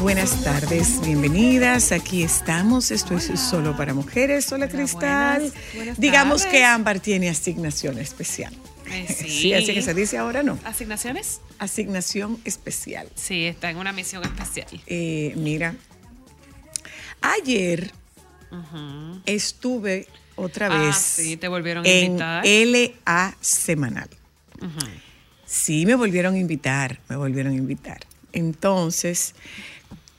Buenas tardes, bienvenidas. Aquí estamos, esto es solo para mujeres. Hola Cristal. buenas, buenas Digamos tardes. que Ámbar tiene asignación especial. Eh, Sí, así que se dice ahora no. ¿Asignaciones? Asignación especial. Sí, está en una misión especial. Eh, mira, ayer estuve otra Ah, vez sí, te volvieron a en invitar. LA Semanal. Sí, me volvieron a invitar, me volvieron a invitar. Entonces,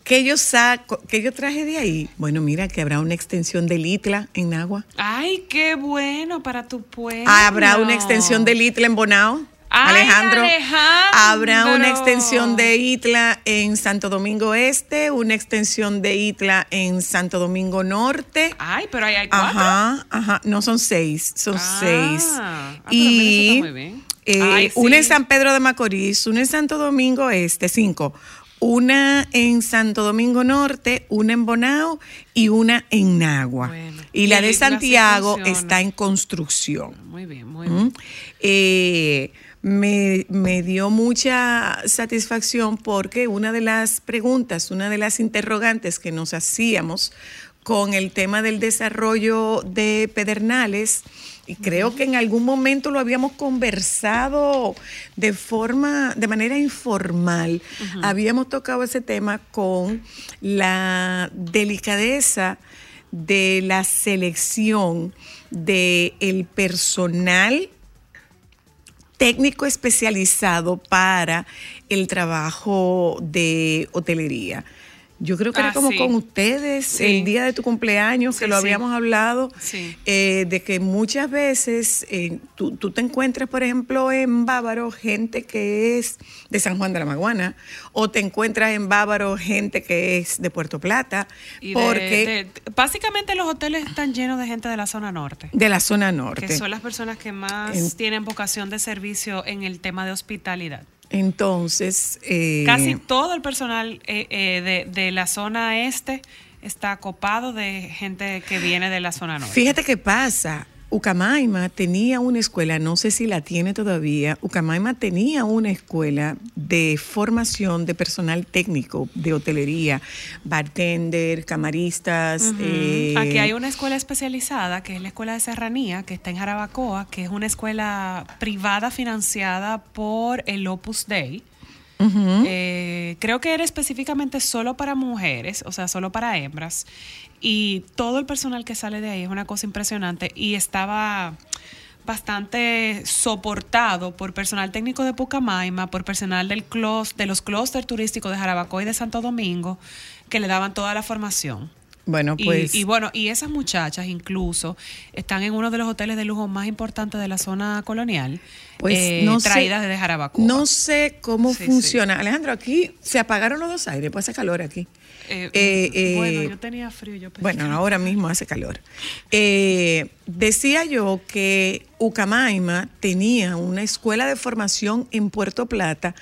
¿qué yo saco, qué yo traje de ahí? Bueno, mira que habrá una extensión del ITLA en Nagua. Ay, qué bueno para tu pueblo. Habrá una extensión del ITLA en Bonao. Ay, Alejandro, Alejandro. habrá una extensión de ITLA en Santo Domingo Este, una extensión de ITLA en Santo Domingo Norte. Ay, pero ahí hay cuatro. Ajá, ajá, no son seis, son Ah, seis. ah, pero mira, eso y está muy bien. Eh, Ay, sí. una en San Pedro de Macorís, una en Santo Domingo Este, cinco. Una en Santo Domingo Norte, una en Bonao y una en Nagua. Bueno. y la de Santiago está en construcción. Muy bien, muy ¿Mm? bien. Eh, me, me dio mucha satisfacción porque una de las preguntas, una de las interrogantes que nos hacíamos con el tema del desarrollo de Pedernales, y creo que en algún momento lo habíamos conversado de forma, de manera informal, habíamos tocado ese tema con la delicadeza de la selección del el personal técnico especializado para el trabajo de hotelería. Yo creo que era Ah, como sí. con ustedes Sí. el día de tu cumpleaños, que lo habíamos hablado, eh, de que muchas veces eh, tú, tú te encuentras, por ejemplo, en Bávaro gente que es de San Juan de la Maguana, o te encuentras en Bávaro gente que es de Puerto Plata, Y de- porque de- básicamente los hoteles están llenos de gente de la zona norte. de la zona norte. Que son las personas que más En- tienen vocación de servicio en el tema de hospitalidad. Entonces, eh, Casi todo el personal eh, eh, de, de la zona este está copado de gente que viene de la zona norte. Fíjate qué pasa. Ucamaima tenía una escuela, no sé si la tiene todavía, Ucamaima tenía una escuela de formación de personal técnico de hotelería, bartender, camaristas. eh, Aquí hay una escuela especializada, que es la Escuela de Serranía, que está en Jarabacoa, que es una escuela privada financiada por el Opus Dei. Eh, creo que era específicamente solo para mujeres, o sea, solo para hembras. Y todo el personal que sale de ahí es una cosa impresionante. Y estaba bastante soportado por personal técnico de Pucamaima, por personal del clós- de los clústeres turísticos de Jarabacoa y de Santo Domingo, que le daban toda la formación. Bueno, pues. y, bueno, y esas muchachas incluso están en uno de los hoteles de lujo más importantes de la zona colonial, Pues eh, no sé- traídas desde Jarabacoa. No sé cómo Sí, funciona. Alejandro, aquí se apagaron los dos aires, pues hace calor aquí. Eh, Eh, eh, bueno, yo tenía frío, yo pensé Bueno, ahora mismo hace calor. Decía yo que Ucamaima tenía una escuela de formación en Puerto Plata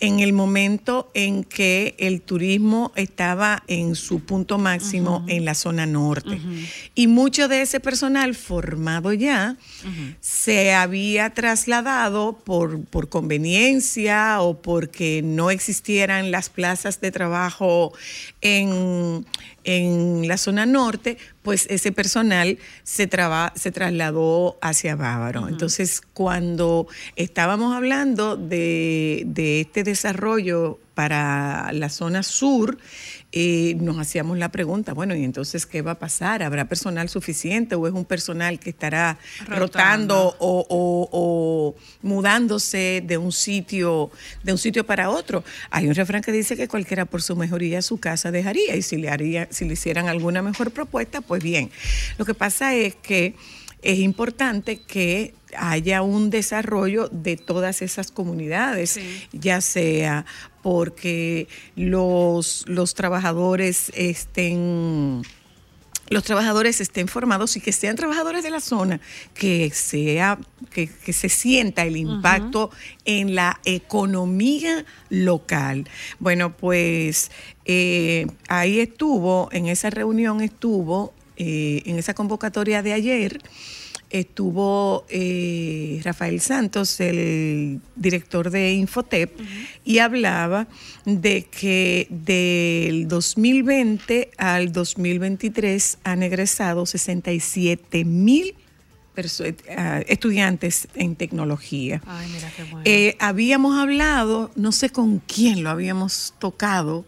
en el momento en que el turismo estaba en su punto máximo en la zona norte. Y mucho de ese personal formado ya se había trasladado por, por conveniencia o porque no existieran las plazas de trabajo en, en la zona norte, pues ese personal se, traba- se trasladó hacia Bávaro. Entonces, cuando estábamos hablando de, de este desarrollo para la zona sur, eh, nos hacíamos la pregunta, bueno, ¿y entonces qué va a pasar? ¿Habrá personal suficiente o es un personal que estará Rotando. rotando o, o- o mudándose de un sitio de un sitio para otro. Hay un refrán que dice que cualquiera por su mejoría su casa dejaría y si le haría si le hicieran alguna mejor propuesta, pues bien. Lo que pasa es que es importante que haya un desarrollo de todas esas comunidades, Sí. ya sea porque los, los trabajadores estén los trabajadores estén formados y que sean trabajadores de la zona, que sea, que, que se sienta el impacto en la economía local. Bueno, pues eh, ahí estuvo, en esa reunión estuvo, eh, en esa convocatoria de ayer, estuvo eh, Rafael Santos, el director de Infotep, y hablaba de que del 2020 al 2023 han egresado 67 mil ah, estudiantes en tecnología. Ay, mira qué bueno. Eh, habíamos hablado, no sé con quién lo habíamos tocado,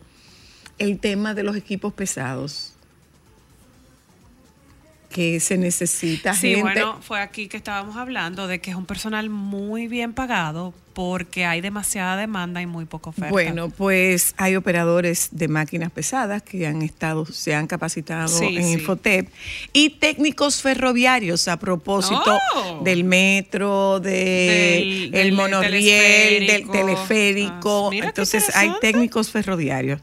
el tema de los equipos pesados. Que se necesita Sí, gente. bueno, fue aquí que estábamos hablando de que es un personal muy bien pagado porque hay demasiada demanda y muy poca oferta. Bueno, pues hay operadores de máquinas pesadas que han estado, se han capacitado Sí, en sí. Infotep y técnicos ferroviarios a propósito Oh. del metro, Del- del del monorriel, del teleférico. Ah, Entonces hay técnicos ferroviarios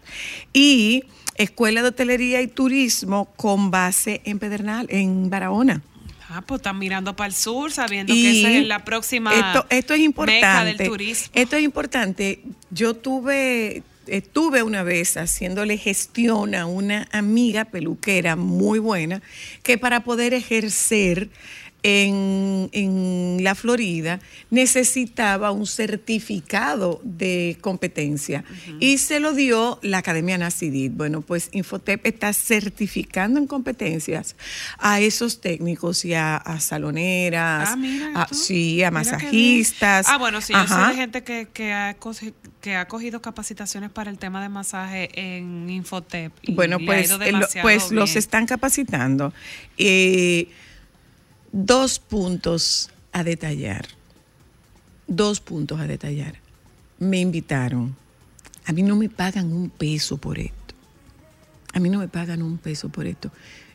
y escuela de hotelería y turismo con base en Pedernal, en Barahona. Ah, pues están mirando para el sur sabiendo Y que esa es la próxima esto, esto es meca importante. del turismo. Esto es importante. Yo tuve, estuve una vez haciéndole gestión a una amiga peluquera muy buena que para poder ejercer en, en la Florida necesitaba un certificado de competencia y se lo dio la Academia Nacidit. Bueno, pues Infotep está certificando en competencias a esos técnicos y a, a saloneras, Ah, mira a- sí, a Mira masajistas. Ah, bueno, sí, yo Ajá. sé de gente que, que, ha, que ha cogido capacitaciones para el tema de masaje en Infotep. y Bueno, pues, lo- pues los están capacitando. Eh, dos puntos a detallar. Dos puntos a detallar. Me invitaron. A mí no me pagan un peso por esto. A mí no me pagan un peso por esto.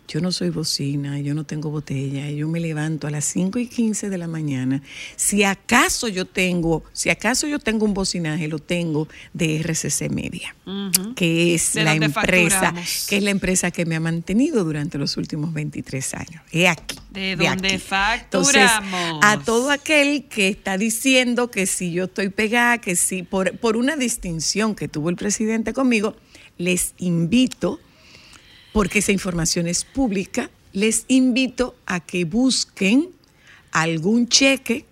Yo no soy bocina, yo no tengo botella, yo me levanto a las 5 y 15 de la mañana. Si acaso yo tengo, si acaso yo tengo un bocinaje, lo tengo de RCC Media, que es De la empresa, facturamos. que es la empresa que me ha mantenido durante los últimos 23 años. He aquí. De donde aquí. facturamos. Entonces, a todo aquel que está diciendo que si yo estoy pegada, que si por, por una distinción que tuvo el presidente conmigo, les invito porque esa información es pública, les invito a que busquen algún cheque,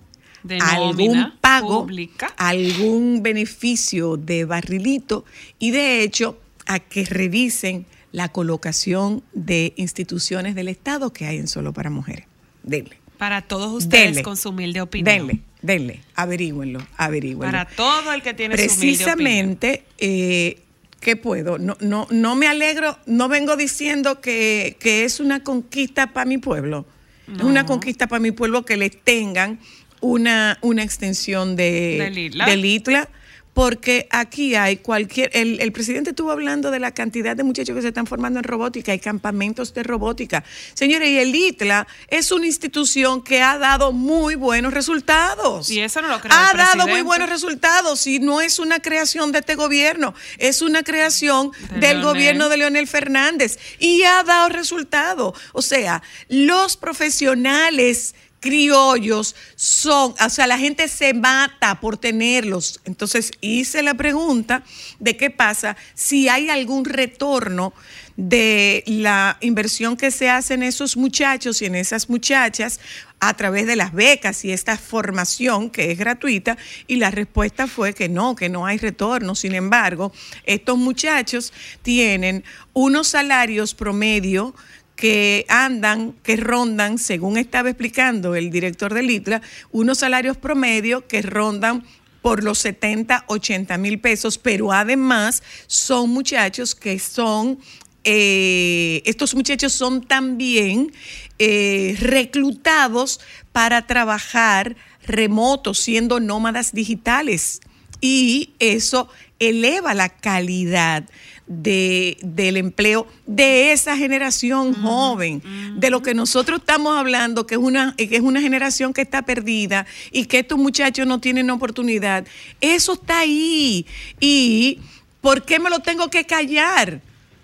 De algún pago, pública. algún beneficio de barrilito y de hecho a que revisen la colocación de instituciones del Estado que hay en Solo para Mujeres. Denle. Para todos ustedes Denle. con su humilde opinión. Denle, denle, averígüenlo, averígüenlo. Para todo el que tiene su humilde opinión. Precisamente, eh, ¿qué puedo? No, no, no me alegro, no vengo diciendo que, que es una conquista para mi pueblo. Es una conquista para mi pueblo que le tengan una, una extensión de, ITLA, porque aquí hay cualquier. El, el presidente estuvo hablando de la cantidad de muchachos que se están formando en robótica, hay campamentos de robótica. Señores, y el ITLA es una institución que ha dado muy buenos resultados. Y eso no lo creo Ha el dado muy buenos resultados y no es una creación de este gobierno, es una creación De del Leonel. gobierno de Leonel Fernández y ha dado resultados. O sea, los profesionales criollos son, o sea, la gente se mata por tenerlos. Entonces hice la pregunta de qué pasa si hay algún retorno de la inversión que se hace en esos muchachos y en esas muchachas a través de las becas y esta formación que es gratuita y la respuesta fue que no, que no hay retorno. Sin embargo, estos muchachos tienen unos salarios promedio que andan, que rondan, según estaba explicando el director del ITLA, unos salarios promedio que rondan por los 70, 80 mil pesos, pero además son muchachos que son, eh, estos muchachos son también eh, reclutados para trabajar remotos, siendo nómadas digitales. Y eso eleva la calidad de, del empleo de esa generación joven, de lo que nosotros estamos hablando, que es, una, que es una generación que está perdida y que estos muchachos no tienen oportunidad. Eso está ahí. ¿Y por qué me lo tengo que callar?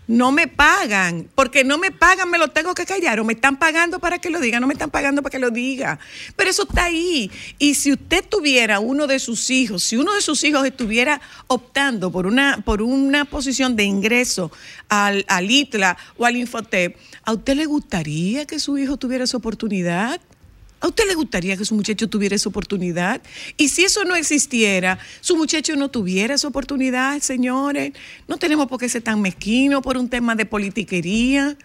No me pagan, porque no me pagan, me lo tengo que callar, o me están pagando para que lo diga, no me están pagando para que lo diga. Pero eso está ahí. Y si usted tuviera uno de sus hijos, si uno de sus hijos estuviera optando por una, por una posición de ingreso al, al ITLA o al Infotep, ¿a usted le gustaría que su hijo tuviera esa oportunidad? ¿A usted le gustaría que su muchacho tuviera esa oportunidad? Y si eso no existiera, su muchacho no tuviera esa oportunidad, señores. No tenemos por qué ser tan mezquino por un tema de politiquería.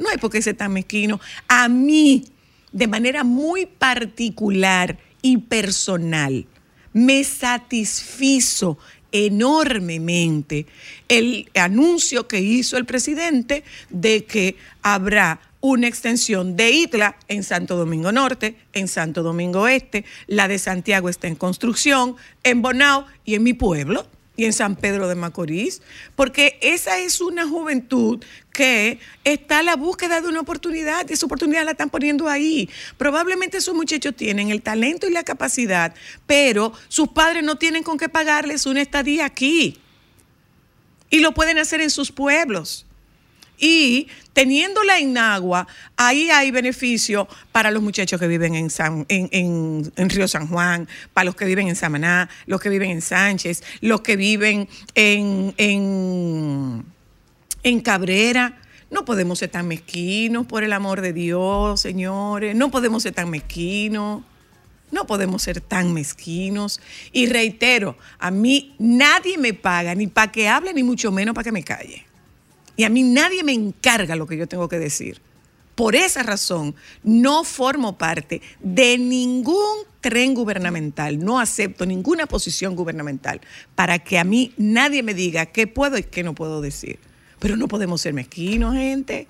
No hay por qué ser tan mezquino. A mí, de manera muy particular y personal, me satisfizo enormemente el anuncio que hizo el presidente de que habrá una extensión de ITLA en Santo Domingo Norte, en Santo Domingo Este, la de Santiago está en construcción, en Bonao y en mi pueblo y en San Pedro de Macorís, porque esa es una juventud que está a la búsqueda de una oportunidad y esa oportunidad la están poniendo ahí. Probablemente esos muchachos tienen el talento y la capacidad, pero sus padres no tienen con qué pagarles una estadía aquí y lo pueden hacer en sus pueblos. Y teniendo la Inagua, ahí hay beneficio para los muchachos que viven en, San, en, en, en, Río San Juan, para los que viven en Samaná, los que viven en Sánchez, los que viven en, en, en Cabrera. No podemos ser tan mezquinos, por el amor de Dios, señores. No podemos ser tan mezquinos. No podemos ser tan mezquinos. Y reitero, a mí nadie me paga ni para que hable, ni mucho menos para que me calle. Y a mí nadie me encarga lo que yo tengo que decir. Por esa razón, no formo parte de ningún tren gubernamental, no acepto ninguna posición gubernamental para que a mí nadie me diga qué puedo y qué no puedo decir. Pero no podemos ser mezquinos, gente.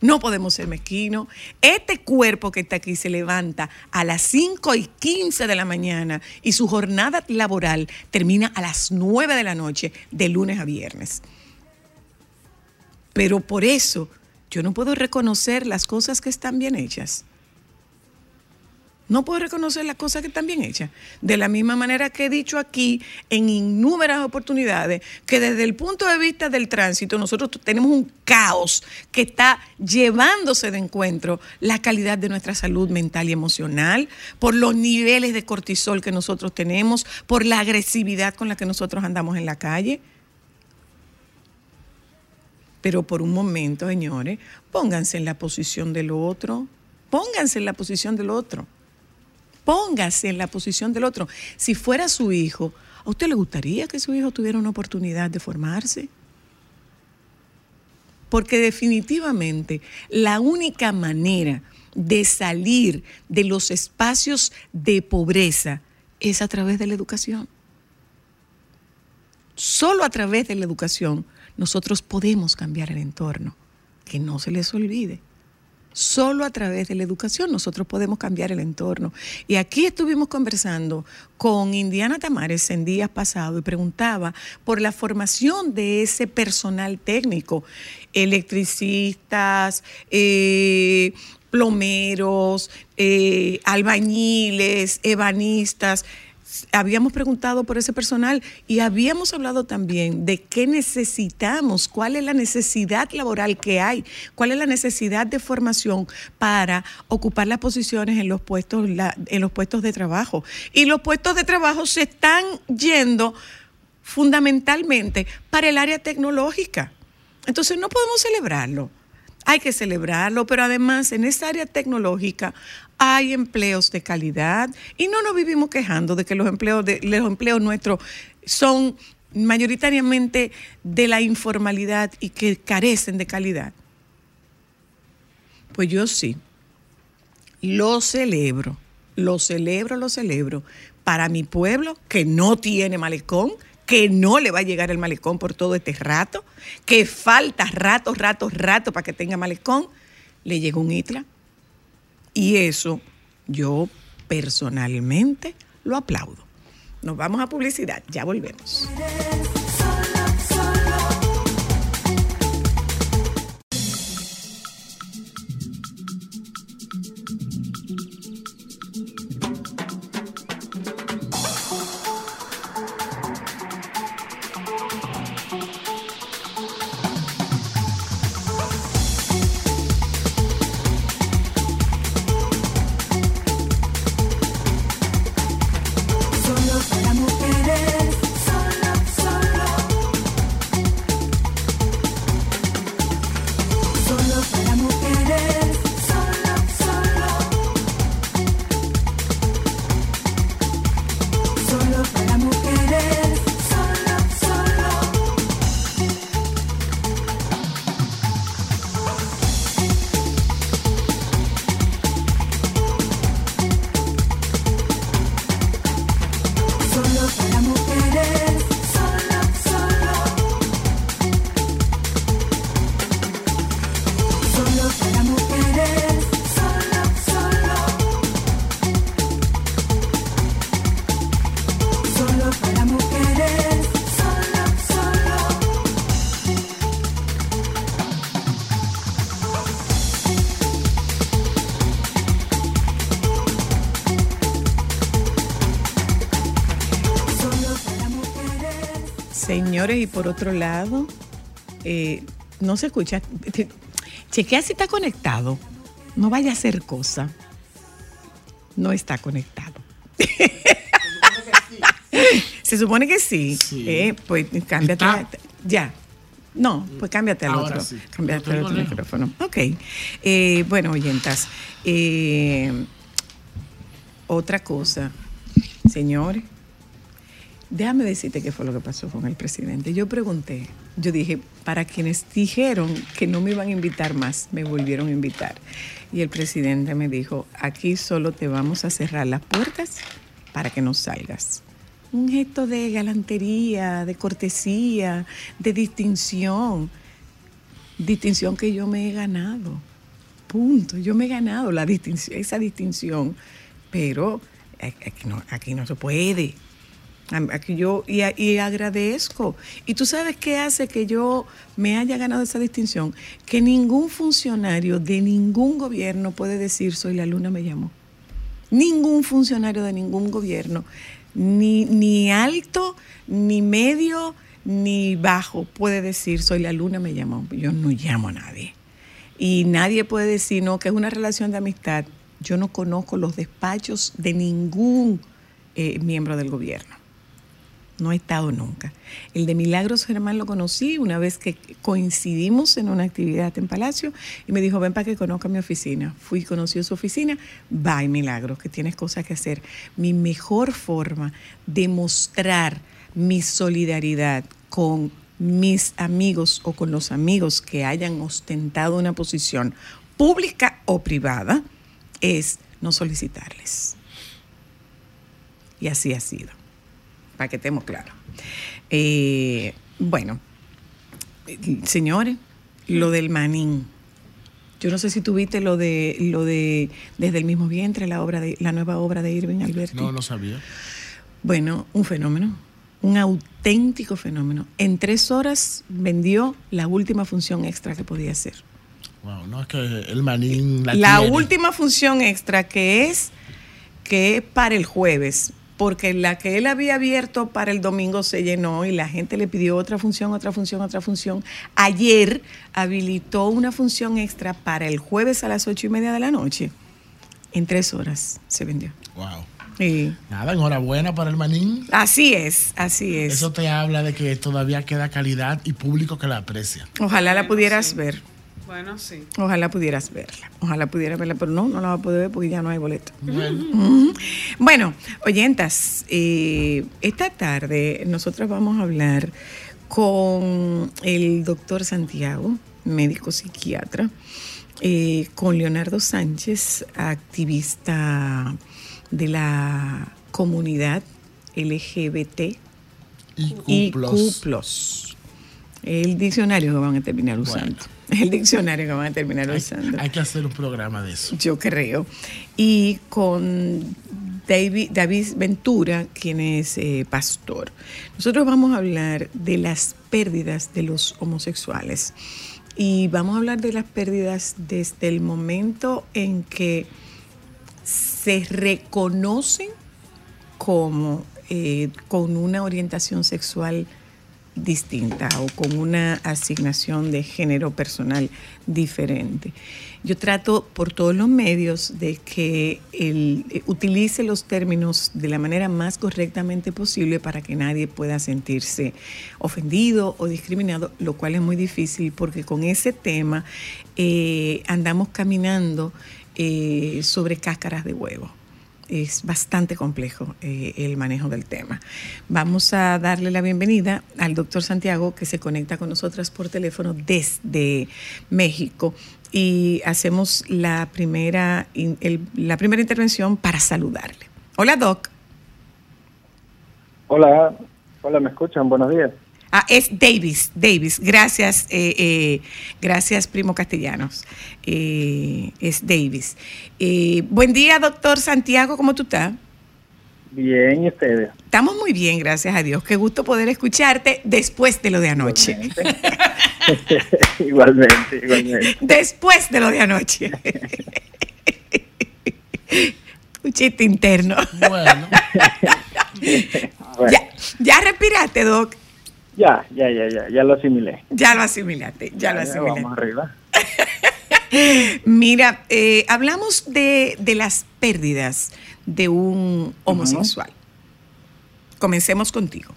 No podemos ser mezquinos. Este cuerpo que está aquí se levanta a las 5 y 15 de la mañana y su jornada laboral termina a las 9 de la noche, de lunes a viernes. Pero por eso yo no puedo reconocer las cosas que están bien hechas. No puedo reconocer las cosas que están bien hechas. De la misma manera que he dicho aquí en innumerables oportunidades, que desde el punto de vista del tránsito nosotros tenemos un caos que está llevándose de encuentro la calidad de nuestra salud mental y emocional, por los niveles de cortisol que nosotros tenemos, por la agresividad con la que nosotros andamos en la calle. Pero por un momento, señores, pónganse en la posición del otro. Pónganse en la posición del otro. Póngase en la posición del otro. Si fuera su hijo, ¿a usted le gustaría que su hijo tuviera una oportunidad de formarse? Porque definitivamente la única manera de salir de los espacios de pobreza es a través de la educación. Solo a través de la educación nosotros podemos cambiar el entorno. Que no se les olvide. Solo a través de la educación nosotros podemos cambiar el entorno. Y aquí estuvimos conversando con Indiana Tamares en días pasados y preguntaba por la formación de ese personal técnico, electricistas, eh, plomeros, eh, albañiles, ebanistas habíamos preguntado por ese personal y habíamos hablado también de qué necesitamos, cuál es la necesidad laboral que hay, cuál es la necesidad de formación para ocupar las posiciones en los puestos, en los puestos de trabajo. Y los puestos de trabajo se están yendo fundamentalmente para el área tecnológica. Entonces no podemos celebrarlo. Hay que celebrarlo, pero además en esa área tecnológica hay empleos de calidad y no nos vivimos quejando de que los empleos, de, los empleos nuestros son mayoritariamente de la informalidad y que carecen de calidad. Pues yo sí, lo celebro, lo celebro, lo celebro. Para mi pueblo que no tiene malecón, que no le va a llegar el malecón por todo este rato, que falta rato, rato, rato para que tenga malecón, le llegó un ITLA. Y eso yo personalmente lo aplaudo. Nos vamos a publicidad, ya volvemos. Señores, y por otro lado, eh, no se escucha. Chequea si está conectado. No vaya a hacer cosa. No está conectado. se supone que sí. Sí. Eh, pues cámbiate. Ya. No, pues cámbiate al Ahora otro. sí. Cámbiate al otro micrófono. Ok. Eh, bueno, oyentas. eh, otra cosa, señores. Déjame decirte qué fue lo que pasó con el presidente. Yo pregunté, yo dije, para quienes dijeron que no me iban a invitar más, me volvieron a invitar. Y el presidente me dijo, aquí solo te vamos a cerrar las puertas para que no salgas. Un gesto de galantería, de cortesía, de distinción. Distinción que yo me he ganado. Punto. Yo me he ganado la distinción, esa distinción. Pero eh, aquí no, aquí no se puede. Aquí yo y agradezco. Y tú sabes qué hace que yo me haya ganado esa distinción, que ningún funcionario de ningún gobierno puede decir soy la luna me llamó. Ningún funcionario de ningún gobierno, ni, ni alto, ni medio, ni bajo, puede decir soy la luna me llamó. Yo no llamo a nadie. Y nadie puede decir no, que es una relación de amistad. Yo no conozco los despachos de ningún eh, miembro del gobierno. No he estado nunca. El de Milagros Germán lo conocí una vez que coincidimos en una actividad en Palacio y me dijo, ven para que conozca mi oficina. Fui y conocí su oficina. Bye, Milagros, que tienes cosas que hacer. Mi mejor forma de mostrar mi solidaridad con mis amigos o con los amigos que hayan ostentado una posición pública o privada es no solicitarles. Y así ha sido para que estemos claros. Eh, bueno, señores, lo del manín. Yo no sé si tuviste lo de lo de desde el mismo vientre la obra de la nueva obra de Irving Alberti. No, no sabía. Bueno, un fenómeno, un auténtico fenómeno. En tres horas vendió la última función extra que podía hacer. Wow, no es que el manín la, La última función extra que es que es para el jueves. Porque la que él había abierto para el domingo se llenó y la gente le pidió otra función, otra función, otra función. Ayer habilitó una función extra para el jueves a las ocho y media de la noche. En tres horas se vendió. Wow. Y Nada, enhorabuena para el manín. así es, así es. Eso te habla de que todavía queda calidad y público que la aprecia. Ojalá la pudieras sí. ver. Bueno, sí. Ojalá pudieras verla. Ojalá pudieras verla, pero no, no la va a poder ver porque ya no hay boleto. Bueno, Bueno, oyentas, eh, esta tarde nosotros vamos a hablar con el doctor Santiago, médico psiquiatra, eh, con Leonardo Sánchez, activista de la comunidad LGBT IQ+. IQ+. El diccionario que van a terminar usando. El diccionario que van a terminar Hay, usando. hay que hacer un programa de eso. Yo creo. Y con David, David Ventura, quien es eh, pastor. Nosotros vamos a hablar de las pérdidas de los homosexuales. Y vamos a hablar de las pérdidas desde el momento en que se reconocen como eh, con una orientación sexual distinta o con una asignación de género personal diferente. Yo trato por todos los medios de que él eh, utilice los términos de la manera más correctamente posible para que nadie pueda sentirse ofendido o discriminado, lo cual es muy difícil porque con ese tema eh, andamos caminando eh, sobre cáscaras de huevo es bastante complejo eh, el manejo del tema. Vamos a darle la bienvenida al doctor Santiago que se conecta con nosotras por teléfono desde México y hacemos la primera, la primera intervención para saludarle. Hola, doc. Hola, hola, ¿me escuchan? Buenos días. Ah, es Davis, Davis. Gracias, eh, eh, gracias, primo castellanos. Eh, es Davis. Eh, buen día, doctor Santiago, ¿cómo tú estás? Bien, ¿y ustedes? Estamos muy bien, gracias a Dios. Qué gusto poder escucharte después de lo de anoche. igualmente, igualmente. Después de lo de anoche. Un chiste interno. Bueno, Bueno, Ya, ya respiraste, Doc. Ya, ya, ya, ya, ya lo asimilé. Ya lo asimilaste, ya lo asimilaste. Vamos arriba. Mira, eh, hablamos de, de las pérdidas de un homosexual. Comencemos contigo.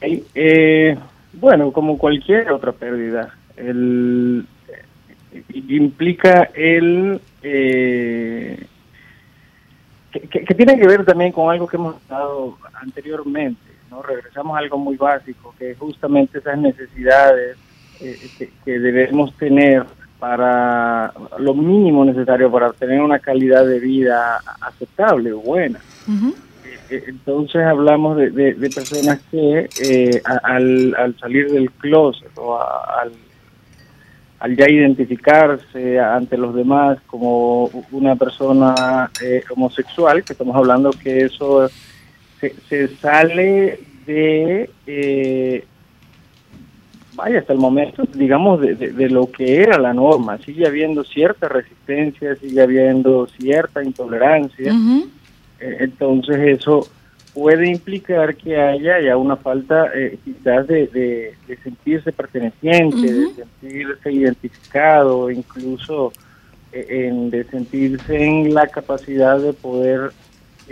Eh, bueno, como cualquier otra pérdida, el, eh, implica el... eh, que, que- que tiene que ver también con algo que hemos hablado anteriormente, ¿no? Regresamos a algo muy básico, que es justamente esas necesidades eh, que, que debemos tener para lo mínimo necesario para obtener una calidad de vida aceptable o buena. Ujú. Eh, Entonces hablamos de, de- de personas que eh, al, al salir del closet o a- al, al ya identificarse ante los demás como una persona eh, homosexual, que estamos hablando que eso se, se sale de, eh, vaya, hasta el momento, digamos, de, de- de lo que era la norma. Sigue habiendo cierta resistencia, sigue habiendo cierta intolerancia. Eh, Entonces eso puede implicar que haya ya una falta eh, quizás de, de- de sentirse perteneciente, de sentirse identificado, incluso eh, en, de sentirse en la capacidad de poder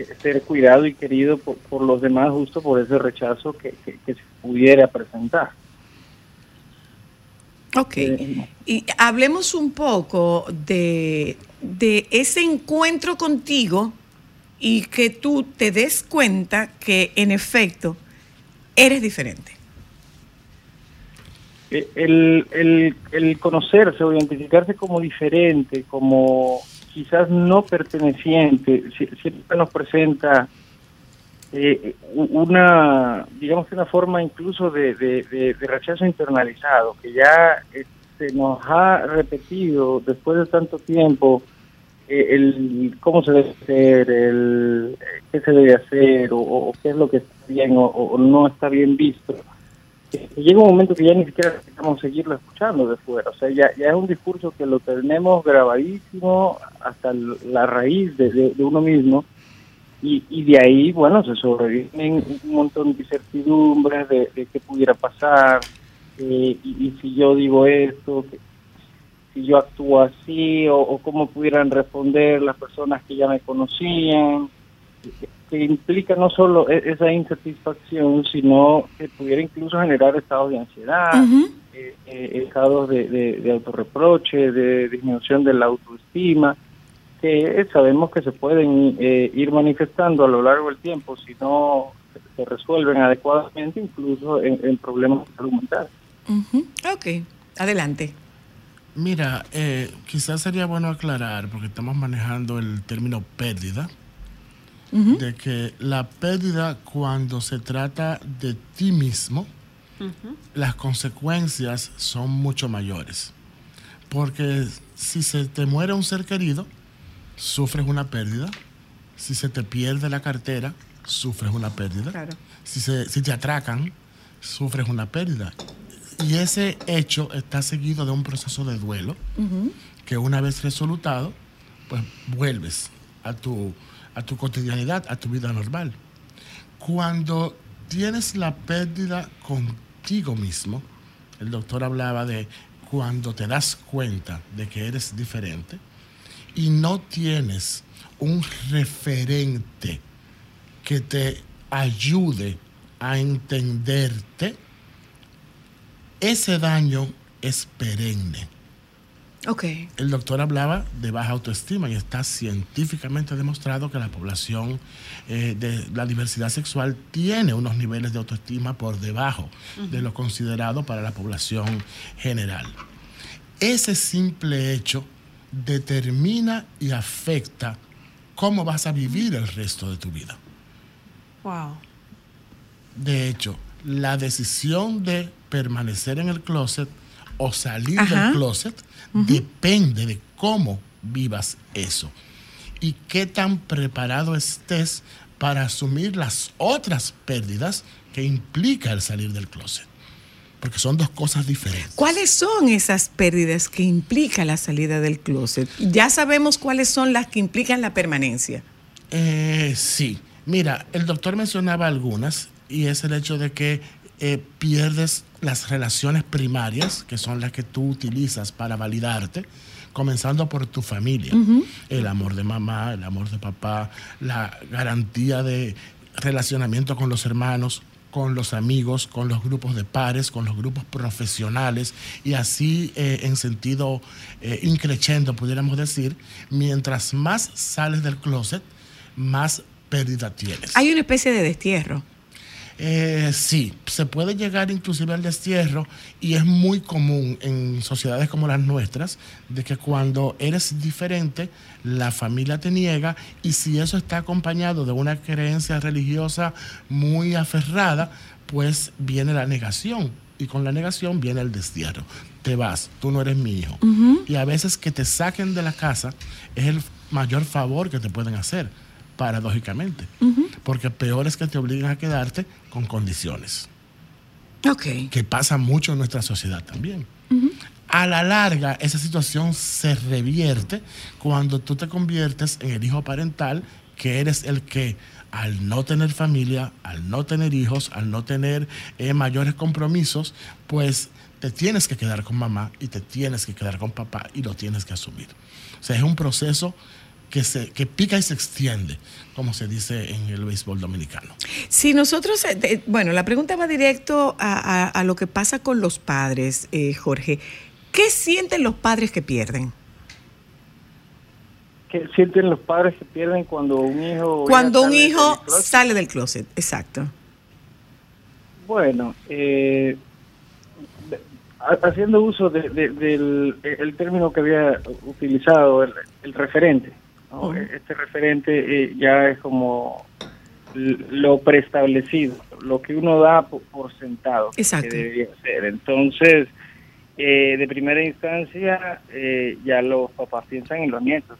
ser cuidado y querido por, por los demás justo por ese rechazo que, que- que se pudiera presentar. Ok. Eh, Y hablemos un poco de, de ese encuentro contigo y que tú te des cuenta que en efecto eres diferente. Eh, el, el, el conocerse o identificarse como diferente, como quizás no perteneciente, si- siempre nos presenta eh, una, digamos que una forma incluso de, rechazo internalizado, que ya se nos ha repetido después de tanto tiempo eh, el cómo se debe hacer, el eh, qué se debe hacer o, qué es lo que está bien o, no está bien visto llega un momento que ya ni siquiera necesitamos seguirlo escuchando de fuera. O sea, ya, ya es un discurso que lo tenemos grabadísimo hasta la raíz de, uno mismo y, de ahí, bueno, se sobreviven un montón de incertidumbres de, de qué pudiera pasar, eh, y, si yo digo esto, si yo actúo así, o cómo pudieran responder las personas que ya me conocían, que, implica no solo e- esa insatisfacción, sino que pudiera incluso generar estados de ansiedad, eh, eh, estados de, de, de autorreproche, de disminución de la autoestima, que sabemos que se pueden eh, ir manifestando a lo largo del tiempo si no se- resuelven adecuadamente, incluso en, en problemas de salud mental. Ok, adelante. Mira, eh, quizás sería bueno aclarar, porque estamos manejando el término pérdida, de que la pérdida cuando se trata de ti mismo, las consecuencias son mucho mayores. Porque si se te muere un ser querido, sufres una pérdida. Si se te pierde la cartera, sufres una pérdida. Claro. Si, se- si te atracan, sufres una pérdida. Y ese hecho está seguido de un proceso de duelo que una vez resolutado, pues vuelves a tu, a tu cotidianidad, a tu vida normal. Cuando tienes la pérdida contigo mismo, el doctor hablaba de cuando te das cuenta de que eres diferente y no tienes un referente que te ayude a entenderte, ese daño es perenne. Ok. El doctor hablaba de baja autoestima y está científicamente demostrado que la población eh, de la diversidad sexual tiene unos niveles de autoestima por debajo de lo considerado para la población general. Ese simple hecho determina y afecta cómo vas a vivir el resto de tu vida. Wow. De hecho, la decisión de permanecer en el closet o salir Ajá. del closet depende de cómo vivas eso y qué tan preparado estés para asumir las otras pérdidas que implica el salir del closet. Porque son dos cosas diferentes. ¿Cuáles son esas pérdidas que implica la salida del closet? Ya sabemos cuáles son las que implican la permanencia. Eh, sí, mira, el doctor mencionaba algunas y es el hecho de que eh, pierdes las relaciones primarias, que son las que tú utilizas para validarte, comenzando por tu familia. El amor de mamá, el amor de papá, la garantía de relacionamiento con los hermanos, con los amigos, con los grupos de pares, con los grupos profesionales y así eh, en sentido eh, increciendo, pudiéramos decir, mientras más sales del closet, más pérdida tienes. Hay una especie de destierro. Eh, sí, se puede llegar inclusive al destierro y es muy común en sociedades como las nuestras de que cuando eres diferente la familia te niega y si eso está acompañado de una creencia religiosa muy aferrada, pues viene la negación y con la negación viene el destierro. Te vas, tú no eres mi hijo. Y a veces que te saquen de la casa es el mayor favor que te pueden hacer paradójicamente, porque peor es que te obliguen a quedarte con condiciones, Ok. que pasa mucho en nuestra sociedad también. A la larga, esa situación se revierte cuando tú te conviertes en el hijo parental, que eres el que al no tener familia, al no tener hijos, al no tener eh, mayores compromisos, pues te tienes que quedar con mamá y te tienes que quedar con papá y lo tienes que asumir. O sea, es un proceso que, se, que pica y se extiende, como se dice en el béisbol dominicano. Si nosotros, eh, bueno, la pregunta va directo a, a- a lo que pasa con los padres, eh, Jorge. ¿Qué sienten los padres que pierden? ¿Qué sienten los padres que pierden cuando un hijo... Cuando un del hijo sale del closet, exacto. Bueno, eh, haciendo uso de- de- del el término que había utilizado, el, el referente. ¿No? Ujú. Este referente eh, ya es como lo preestablecido, lo que uno da por, por sentado que debería ser. Entonces, eh, de primera instancia, eh, ya los papás piensan en los nietos.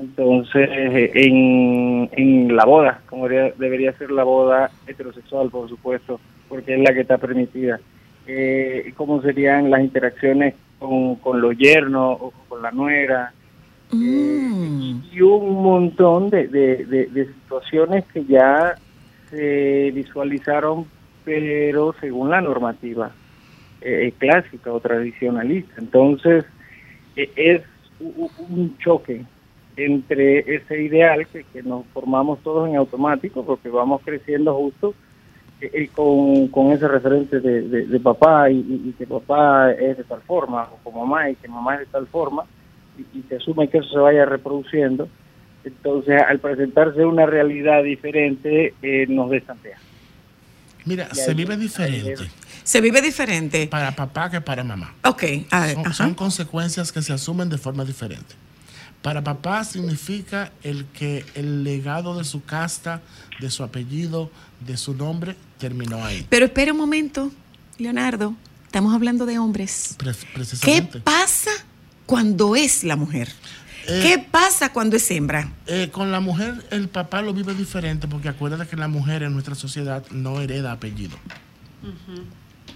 Entonces, eh, en, en la boda, como debería, debería ser la boda heterosexual, por supuesto, porque es la que está permitida. Eh, ¿Cómo serían las interacciones con, con los yernos o con la nuera? Mm. y un montón de, de- de- situaciones que ya se visualizaron, pero según la normativa eh, clásica o tradicionalista. Entonces, eh, es un choque entre ese ideal que, que nos formamos todos en automático, porque vamos creciendo justo eh, eh, con, con ese referente de, de- papá y- y que papá es de tal forma, o con mamá y que mamá es de tal forma, y, y se asume que eso se vaya reproduciendo. Entonces, al presentarse una realidad diferente, eh, nos destantea. Mira, se vive diferente Se vive diferente. para papá que para mamá. Ok, a ver, Son, consecuencias que se asumen de forma diferente. Para papá significa el que el legado de su casta, de su apellido, de su nombre, terminó ahí. Pero espera un momento, Leonardo. Estamos hablando de hombres. Pre- ¿Qué precisamente. pasa cuando es la mujer? Eh, ¿Qué pasa cuando es hembra? Eh, con la mujer, el papá lo vive diferente porque acuérdate que la mujer en nuestra sociedad no hereda apellido.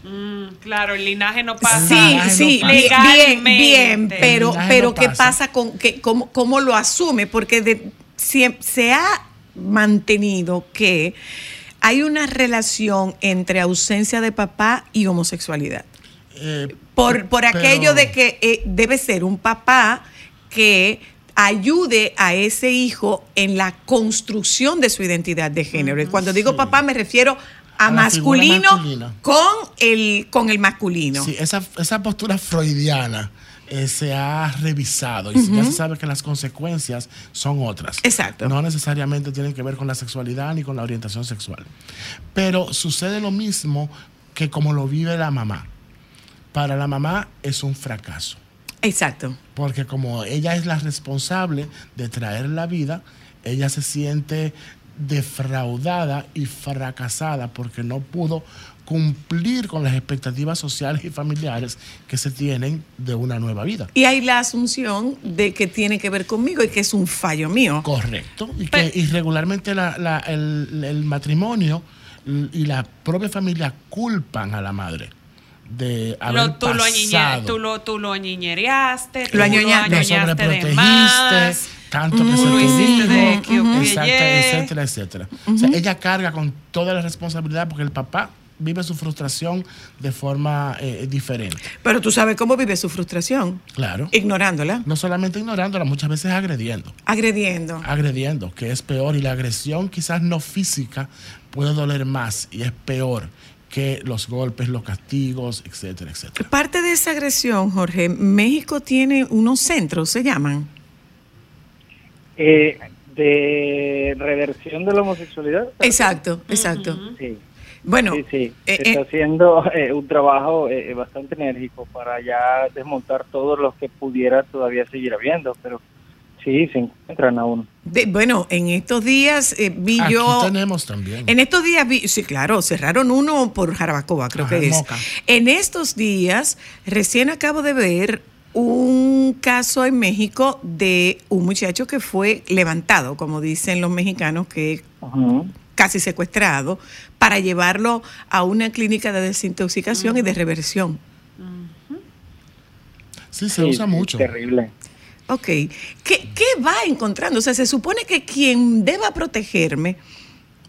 Mm, claro, el linaje no pasa. Sí, sí, no bien, pasa. bien, pero, pero no ¿qué pasa. pasa con que, cómo, cómo lo asume? Porque de- se ha mantenido que hay una relación entre ausencia de papá y homosexualidad. Eh, Por, por pero- aquello de que eh, debe ser un papá que ayude a ese hijo en la construcción de su identidad de género. Y cuando digo Sí. papá me refiero a, masculino con el, con el masculino. Sí, esa, esa postura freudiana eh, se ha revisado y ya se sabe que las consecuencias son otras. Exacto. No necesariamente tienen que ver con la sexualidad ni con la orientación sexual. Pero sucede lo mismo que como lo vive la mamá. Para la mamá es un fracaso. Exacto. Porque como ella es la responsable de traer la vida, ella se siente defraudada y fracasada porque no pudo cumplir con las expectativas sociales y familiares que se tienen de una nueva vida. Y hay la asunción de que tiene que ver conmigo y que es un fallo mío. Correcto. Y que irregularmente la- la- el, el matrimonio y la propia familia culpan a la madre de haber Lo- tú, lo añiñe- pasado. tú, lo, tú lo añiñereaste, tú Lo lo añoña- lo añoñaste de sobreprotegiste, más. tanto que se Lo te dijo, etcétera, etcétera. O sea, ella carga con toda la responsabilidad porque el papá vive su frustración de forma eh, diferente. Pero tú sabes cómo vive su frustración. Claro. Ignorándola, No solamente ignorándola, muchas veces agrediendo. agrediendo. Agrediendo, que es peor. Y la agresión quizás no física puede doler más y es peor que los golpes, los castigos, etcétera, etcétera. Parte de esa agresión, Jorge, México tiene unos centros, se llaman. Eh, de reversión de la homosexualidad. Exacto, exacto. Sí. Bueno, sí, sí. eh, está eh, haciendo eh, un trabajo eh, bastante enérgico para ya desmontar todos los que pudiera todavía seguir habiendo, pero sí, se encuentran aún. de- bueno, en estos días eh, vi Aquí yo... tenemos también. En estos días vi, sí, claro, cerraron uno por Jarabacoa, creo Ajá, que es. Moca. En estos días, recién acabo de ver un caso en México de un muchacho que fue levantado, como dicen los mexicanos, que casi secuestrado, para llevarlo a una clínica de desintoxicación y de reversión. Sí, se Sí, usa mucho. Terrible. Ok, ¿Qué, ¿qué va encontrando? O sea, se supone que quien deba protegerme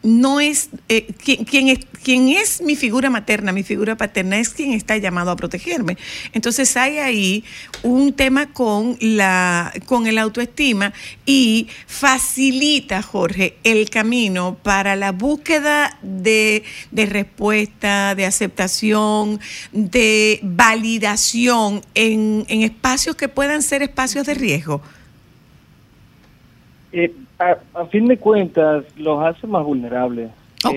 no es, eh, quien, quien es, quien es mi figura materna, mi figura paterna, es quien está llamado a protegerme. Entonces hay ahí un tema con, la, con el autoestima y facilita, Jorge, el camino para la búsqueda de, de respuesta, de aceptación, de validación en, en espacios que puedan ser espacios de riesgo. Eh, a, a fin de cuentas, los hace más vulnerables.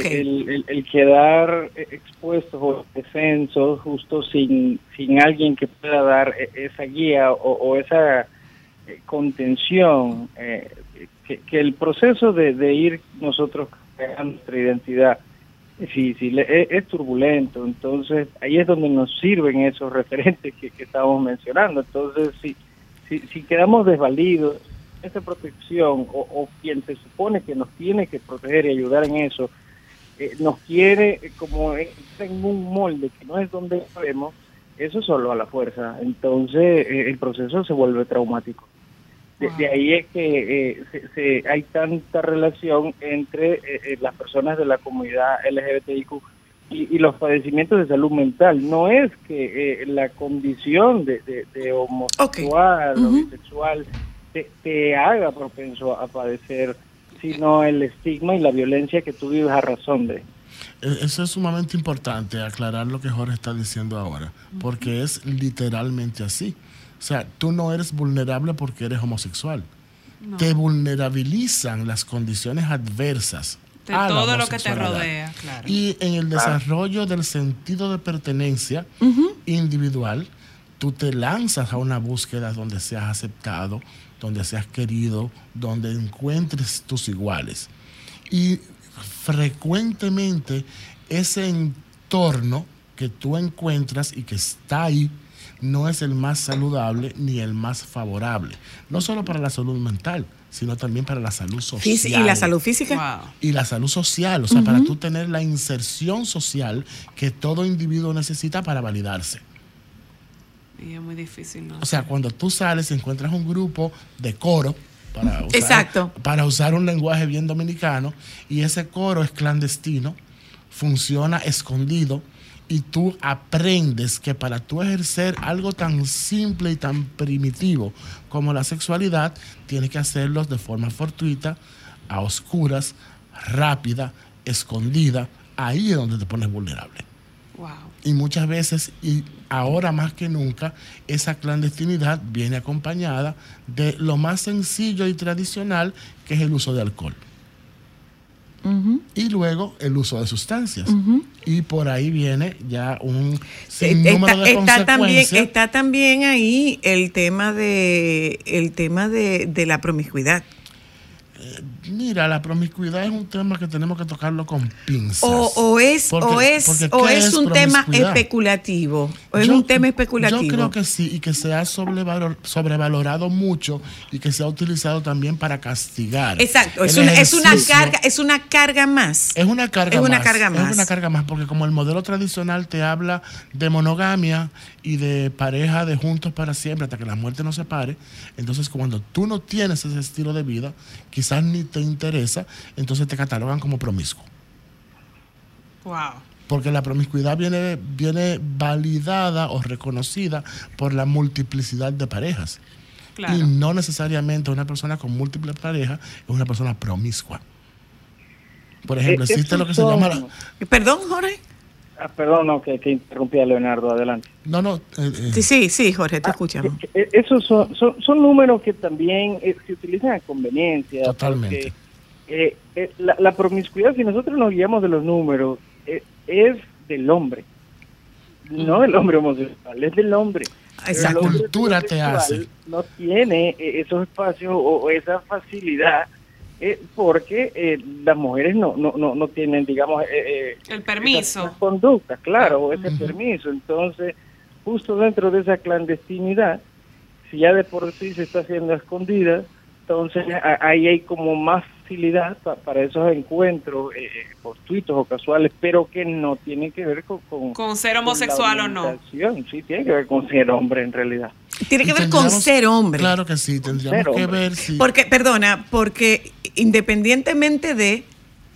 Eh, El, el- el quedar eh, expuestos o defensos justo sin, sin alguien que pueda dar eh, esa guía o, o esa eh, contención, eh, que, que el proceso de, de ir nosotros creando nuestra identidad es difícil, es, es turbulento, entonces ahí es donde nos sirven esos referentes que, que estamos mencionando. Entonces, si, si, si quedamos desvalidos, esa protección o, o quien se supone que nos tiene que proteger y ayudar en eso, eh, nos quiere eh, como en un molde que no es donde sabemos, eso solo a la fuerza. Entonces, eh, el proceso se vuelve traumático. De, ahí es que eh, se- se- hay tanta relación entre eh, las personas de la comunidad LGBTIQ y, y los padecimientos de salud mental. No es que eh, la condición de, de- de homosexual o bisexual te, te haga propenso a padecer, sino el estigma y la violencia que tú vives a razón de. E- Eso es sumamente importante, aclarar lo que Jorge está diciendo ahora, porque es literalmente así. O sea, tú no eres vulnerable porque eres homosexual. No. Te vulnerabilizan las condiciones adversas. De a la todo lo que te rodea, claro. Y en el desarrollo del sentido de pertenencia individual, tú te lanzas a una búsqueda donde seas aceptado, donde seas querido, donde encuentres tus iguales. Y frecuentemente ese entorno que tú encuentras y que está ahí no es el más saludable ni el más favorable. No solo para la salud mental, sino también para la salud social y la salud física. Wow. y la salud social, o sea, para tú tener la inserción social que todo individuo necesita para validarse. Y es muy difícil, ¿no? O sea, cuando tú sales y encuentras un grupo de coro, para usar, Exacto. para usar un lenguaje bien dominicano, y ese coro es clandestino, funciona escondido, y tú aprendes que para tú ejercer algo tan simple y tan primitivo como la sexualidad, tienes que hacerlo de forma fortuita, a oscuras, rápida, escondida. Ahí es donde te pones vulnerable. Wow. Y muchas veces, y ahora más que nunca, esa clandestinidad viene acompañada de lo más sencillo y tradicional, que es el uso de alcohol. Y luego el uso de sustancias. Y por ahí viene ya un sinnúmero Está, de está también, está también ahí el tema de el tema de, de la promiscuidad. Mira, la promiscuidad es un tema que tenemos que tocarlo con pinzas. O, o es Porque- o es o ¿qué es un tema especulativo. O es Yo- un tema especulativo. Yo creo que sí, y que se ha sobrevalor- sobrevalorado mucho y que se ha utilizado también para castigar. Exacto, es una, es una carga, es una carga más. Es una carga Es una más. carga más. Es una carga más, porque como el modelo tradicional te habla de monogamia y de pareja de juntos para siempre hasta que la muerte nos separe, entonces cuando tú no tienes ese estilo de vida, quizás ni te interesa, entonces te catalogan como promiscuo. Wow. Porque la promiscuidad viene, viene validada o reconocida por la multiplicidad de parejas. Claro. Y no necesariamente una persona con múltiples parejas es una persona promiscua. Por ejemplo, Eh, existe lo que se llama... la- Perdón, Jorge. Ah, perdón, no, que, que interrumpí a Leonardo, adelante. No, no. eh, eh, Sí, sí, sí, Jorge, te Ah, escuchamos. eh, esos son, son, son números que también eh, se utilizan a conveniencia. Totalmente. porque, eh, eh, la, la promiscuidad, si nosotros nos guiamos de los números, eh, es del hombre. No del hombre homosexual, es del hombre. Hombre cultura te hace. No tiene esos espacios o, o esa facilidad eh, porque eh, las mujeres no, no, no, no tienen, digamos, eh, eh, El permiso. esas conductas, claro, ese permiso. Entonces, justo dentro de esa clandestinidad, si ya de por sí se está haciendo escondida, entonces ahí hay como más facilidad pa- para esos encuentros eh, fortuitos o casuales, pero que no tienen que ver con... Con, Con ser la homosexual o no. Sí, tiene que ver con ser hombre en realidad. Tiene que ver con ser hombre. Claro que sí, tendríamos que ver si... Porque, perdona, porque independientemente de,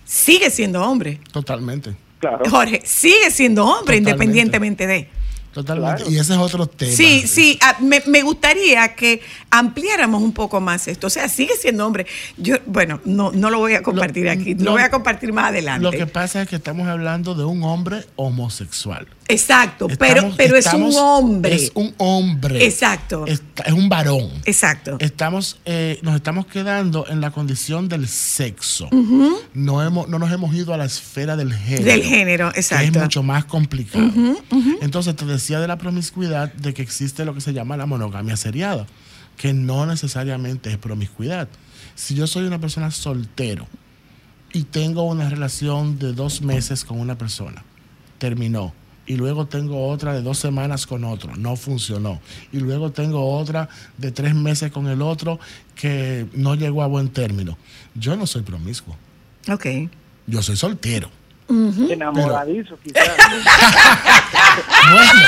sigue siendo hombre. Totalmente, Claro. Jorge, sigue siendo hombre Totalmente. independientemente de. Totalmente. Claro. Y ese es otro tema. Sí, sí, ah, me, me gustaría que ampliáramos un poco más esto. O sea, sigue siendo hombre. Yo, bueno, no, no lo voy a compartir Lo- aquí, lo, lo- voy a compartir más adelante. Lo que pasa es que estamos hablando de un hombre homosexual. Exacto, pero, Estamos- pero es estamos- un hombre. Es un hombre. Exacto. Es un varón. Exacto. Estamos, eh, nos estamos quedando en la condición del sexo. no, hemos, no nos hemos ido a la esfera del género. Del género, Que es exacto. mucho más complicado. Entonces te decía de la promiscuidad de que existe lo que se llama la monogamia seriada, que no necesariamente es promiscuidad. Si yo soy una persona soltero y tengo una relación de dos meses con una persona, terminó. Y luego tengo otra de dos semanas con otro, no funcionó. Y luego tengo otra de tres meses con el otro que no llegó a buen término. Yo no soy promiscuo, Ok. yo soy soltero. Enamoradizo, quizás. Bueno,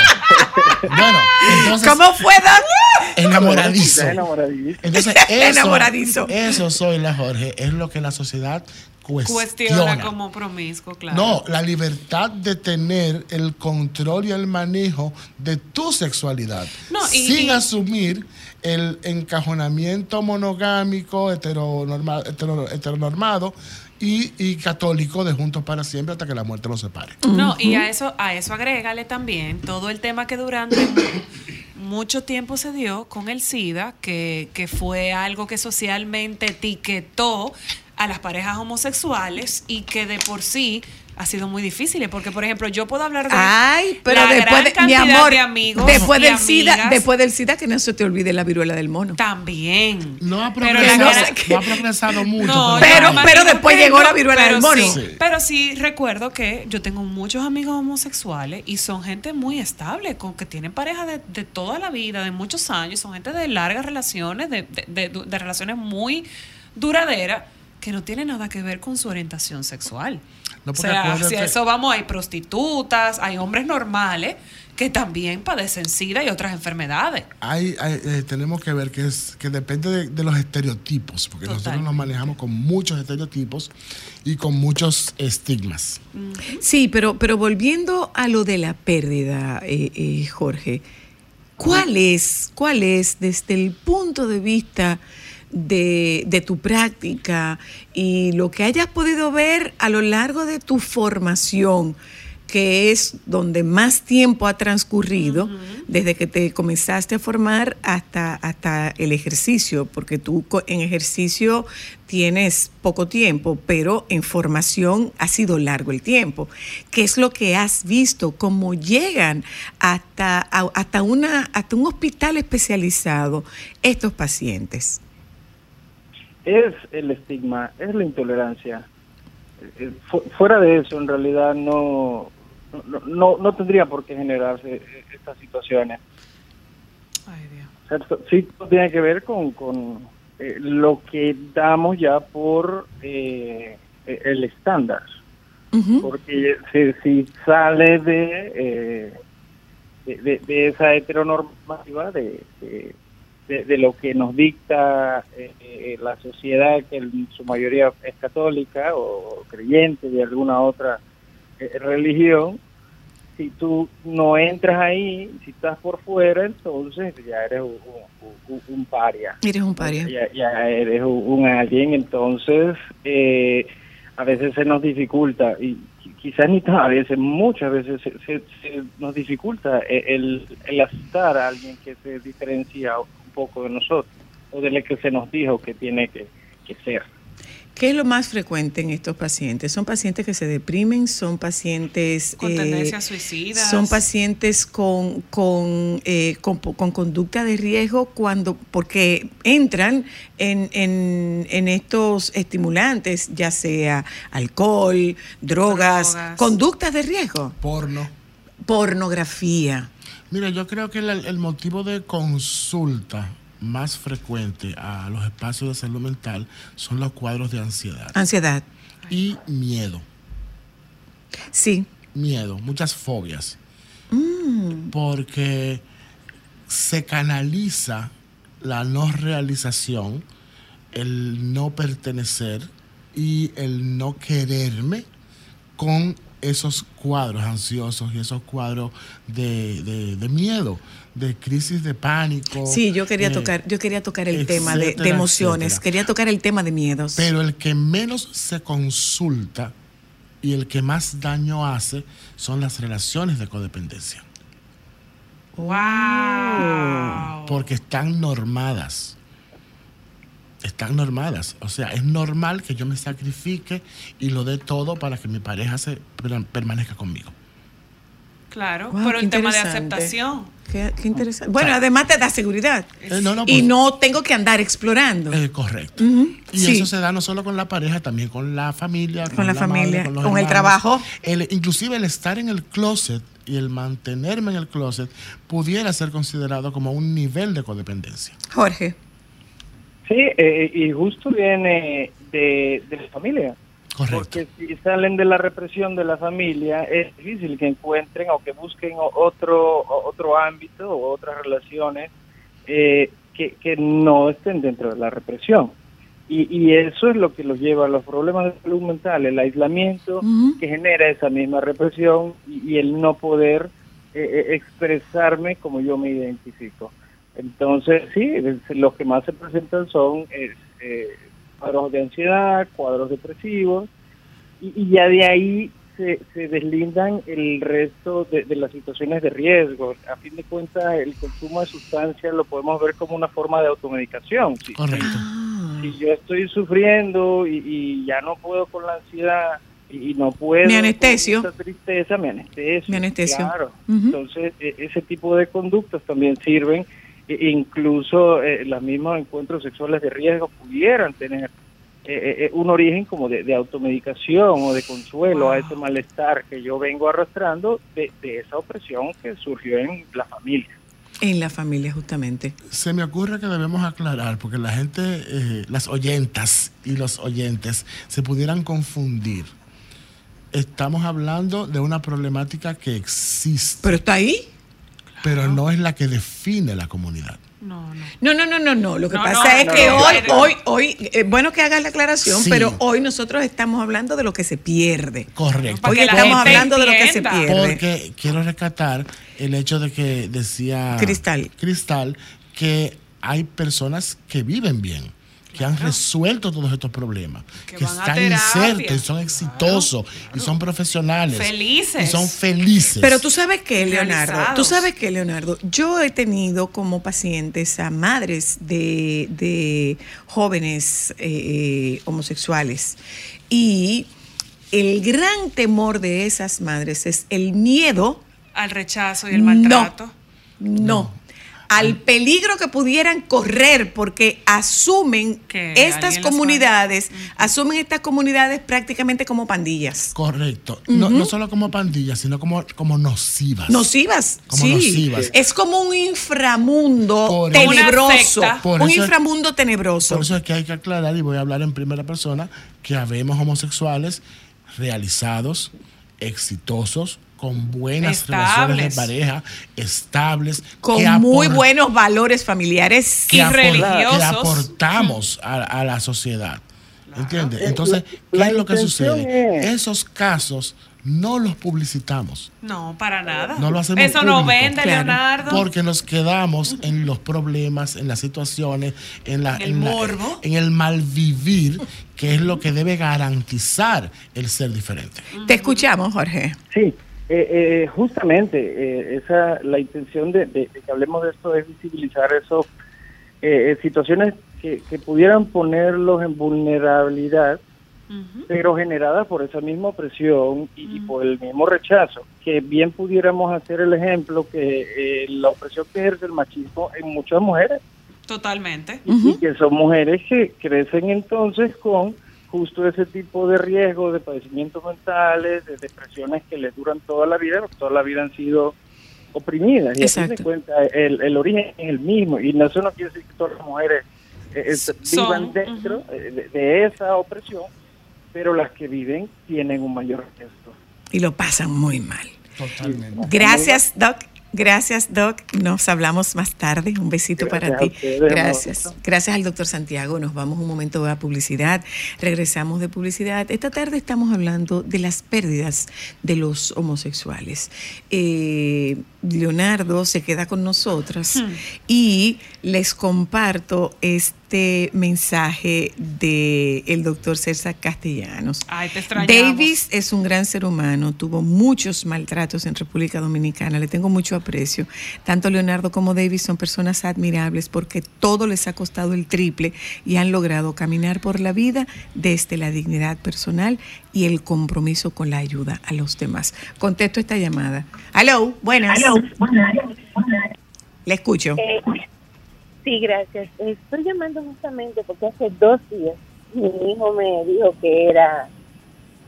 bueno, entonces ¿Cómo fue, Doc? Enamoradizo. Enamoradizo. Entonces, eso, Enamoradizo. eso soy la Jorge, es lo que la sociedad cuestiona. Cuestiona como promiscuo, claro. No, la libertad de tener el control y el manejo de tu sexualidad. No, y- sin y- asumir el encajonamiento monogámico, heteronorma- hetero- heteronormado y, y católico de juntos para siempre hasta que la muerte los separe. No, y a eso, a eso agrégale también todo el tema que durante mucho tiempo se dio con el SIDA, que, que fue algo que socialmente etiquetó a las parejas homosexuales y que de por sí ha sido muy difícil, porque por ejemplo yo puedo hablar de Ay, pero la después gran de, mi amor, de amigos después del SIDA, después del SIDA que no se te olvide la viruela del mono. también. No ha progresado, la no gran- sé no ha progresado mucho. No, Pero- pero después llegó la viruela del mono. sí, Sí. Pero sí recuerdo que yo tengo muchos amigos homosexuales y son gente muy estable, con que tienen pareja de, de toda la vida, de muchos años, son gente de largas relaciones, de, de- de- de relaciones muy duraderas, que no tiene nada que ver con su orientación sexual. No, o sea, si a eso vamos, hay prostitutas, hay hombres normales que también padecen SIDA y otras enfermedades. Hay, hay, eh, tenemos que ver que es que depende de, de los estereotipos, porque nosotros nos manejamos con muchos estereotipos y con muchos estigmas. Sí, pero, pero volviendo a lo de la pérdida, eh, eh, Jorge, ¿cuál es, cuál es desde el punto de vista de, de tu práctica y lo que hayas podido ver a lo largo de tu formación, que es donde más tiempo ha transcurrido desde que te comenzaste a formar hasta, hasta el ejercicio, porque tú en ejercicio tienes poco tiempo, pero en formación ha sido largo el tiempo. ¿Qué es lo que has visto? ¿Cómo llegan hasta, a- hasta, una, hasta un hospital especializado estos pacientes? Es el estigma, es la intolerancia. Eh, fu- fuera de eso, en realidad no, no, no, no tendría por qué generarse eh, estas situaciones. Ay, Dios. Sí tiene que ver con, con eh, lo que damos ya por eh, eh, el estándar. Porque si, si sale de, eh, de, de- de esa heteronormativa, de, de, de- de lo que nos dicta eh, eh, la sociedad, que en su mayoría es católica o creyente de alguna otra eh, religión, si tú no entras ahí, si estás por fuera, entonces ya eres un, un- un- un paria Eres un paria. ya, ya eres un, un alguien, entonces eh, a veces se nos dificulta, y qui- quizás ni todas veces, muchas veces se, se- se nos dificulta eh, el, el aceptar a alguien que se diferencia poco de nosotros, o de lo que se nos dijo que tiene que, que ser. ¿Qué es lo más frecuente en estos pacientes? ¿Son pacientes que se deprimen? ¿Son pacientes... Con eh, tendencias suicidas. ¿Son pacientes con, con, eh, con, con conducta de riesgo cuando porque entran en, en, en estos estimulantes, ya sea alcohol, drogas, Drogas. conductas de riesgo, Porno. pornografía? Mira, yo creo que el, el motivo de consulta más frecuente a los espacios de salud mental son los cuadros de ansiedad Ansiedad. y miedo. Sí. Miedo, muchas fobias. Mm. Porque se canaliza la no realización, el no pertenecer y el no quererme con esos cuadros ansiosos y esos cuadros de, de- de miedo, de crisis de pánico. Sí, yo quería eh, tocar, yo quería tocar el tema de, emociones, etcétera. quería tocar el tema de miedos. Pero el que menos se consulta y el que más daño hace son las relaciones de codependencia. Wow. Porque están normadas. Están normadas. O sea, es normal que yo me sacrifique y lo dé todo para que mi pareja se per- permanezca conmigo. Claro, Wow, pero el tema de aceptación. Qué, qué interesante. Bueno, además te da seguridad. Eh, no, no, y no tengo que andar explorando. eh, correcto. Y sí. eso se da no solo con la pareja, también con la familia. Con la familia, los con el trabajo. El- inclusive el estar en el closet y el mantenerme en el closet pudiera ser considerado como un nivel de codependencia. Jorge. Sí, eh, y justo viene de, de la familia. Correcto. Porque si salen de la represión de la familia, es difícil que encuentren o que busquen otro otro ámbito o otras relaciones eh, que, que no estén dentro de la represión. Y, y eso es lo que los lleva a los problemas de salud mental, el aislamiento que genera esa misma represión y, y el no poder eh, eh, expresarme como yo me identifico. Entonces, sí, los que más se presentan son eh, cuadros de ansiedad, cuadros depresivos, y, y ya de ahí se, se deslindan el resto de, de las situaciones de riesgo. A fin de cuentas, el consumo de sustancias lo podemos ver como una forma de automedicación. Si, Correcto. Si yo estoy sufriendo y, y ya no puedo con la ansiedad y, y no puedo Me anestesio. con esa tristeza, me anestesio. Me anestesio. Claro. Entonces, e- ese tipo de conductas también sirven, incluso eh, los mismos encuentros sexuales de riesgo pudieran tener eh, eh, un origen como de, de automedicación o de consuelo a ese malestar que yo vengo arrastrando de, de esa opresión que surgió en la familia. En la familia, justamente. Se me ocurre que debemos aclarar, porque la gente, eh, las oyentas y los oyentes se pudieran confundir. Estamos hablando de una problemática que existe, Pero está ahí. Pero no es la que define la comunidad. No, no. No, no, no, no, no. Lo que No, pasa no, es no, que no, hoy, no. hoy, hoy, eh, bueno que hagas la aclaración, Sí. pero hoy nosotros estamos hablando de lo que se pierde. Correcto. Hoy estamos hablando de lo que se pierde. Porque quiero rescatar el hecho de que decía Cristal. Cristal que hay personas que viven bien, que han resuelto todos estos problemas, Que están insertos y son exitosos y son profesionales. Felices. Y son felices. Pero tú sabes que, Leonardo, Realizados. tú sabes que, Leonardo, yo he tenido como pacientes a madres de, de jóvenes eh, homosexuales y el gran temor de esas madres es el miedo Al rechazo y el maltrato. no. Al peligro que pudieran correr porque asumen Que estas comunidades, asumen estas comunidades prácticamente como pandillas. Correcto. no, no solo como pandillas, sino como, como nocivas. Nocivas, Como sí. nocivas. Es como un inframundo Por tenebroso. Por un eso- inframundo tenebroso. Por eso es que hay que aclarar, y voy a hablar en primera persona, que habemos homosexuales realizados, exitosos, con buenas Estables. relaciones de pareja, estables, con que muy buenos valores familiares. y religiosos. que aportamos a, a la sociedad. ¿Entiendes? Entonces, ¿qué la es lo que sucede? es- Esos casos no los publicitamos. No, para nada. No lo hacemos Eso no público. vende, Claro. Leonardo. Porque nos quedamos en los problemas, en las situaciones, en, la, el en, la- morbo. en el malvivir, que es lo que debe garantizar el ser diferente. Te escuchamos, Jorge. Sí, eh, eh, justamente eh, esa la intención de, de- de que hablemos de esto es visibilizar eso, eh, eh, situaciones que, que pudieran ponerlos en vulnerabilidad, pero generadas por esa misma opresión y, y por el mismo rechazo, que bien pudiéramos hacer el ejemplo que eh, la opresión que ejerce el machismo en muchas mujeres. Totalmente. y que son mujeres que crecen entonces con justo ese tipo de riesgo de padecimientos mentales, de depresiones que les duran toda la vida, porque toda la vida han sido oprimidas. Y a fin de Exacto. cuentas, el, el origen es el mismo. Y eso no quiere decir que todas las mujeres eh, eh, Son, vivan dentro eh, de, de esa opresión, pero las que viven tienen un mayor riesgo. Y lo pasan muy mal. Totalmente. Gracias, Doc. Gracias, Doc. Nos hablamos más tarde. Un besito Gracias para ti. ustedes, Gracias. Gracias al doctor Santiago. Nos vamos un momento a publicidad. Regresamos de publicidad. Esta tarde estamos hablando de las pérdidas de los homosexuales. Eh, Leonardo se queda con nosotras y les comparto este mensaje del el doctor César Castellanos. Ay, te extrañamos. Davis es un gran ser humano, tuvo muchos maltratos en República Dominicana, le tengo mucho aprecio. Tanto Leonardo como Davis son personas admirables porque todo les ha costado el triple y han logrado caminar por la vida desde la dignidad personal y el compromiso con la ayuda a los demás. Contesto esta llamada. Aló, buenas. Le escucho. Eh, sí, gracias. Estoy llamando justamente porque hace dos días mi hijo me dijo que era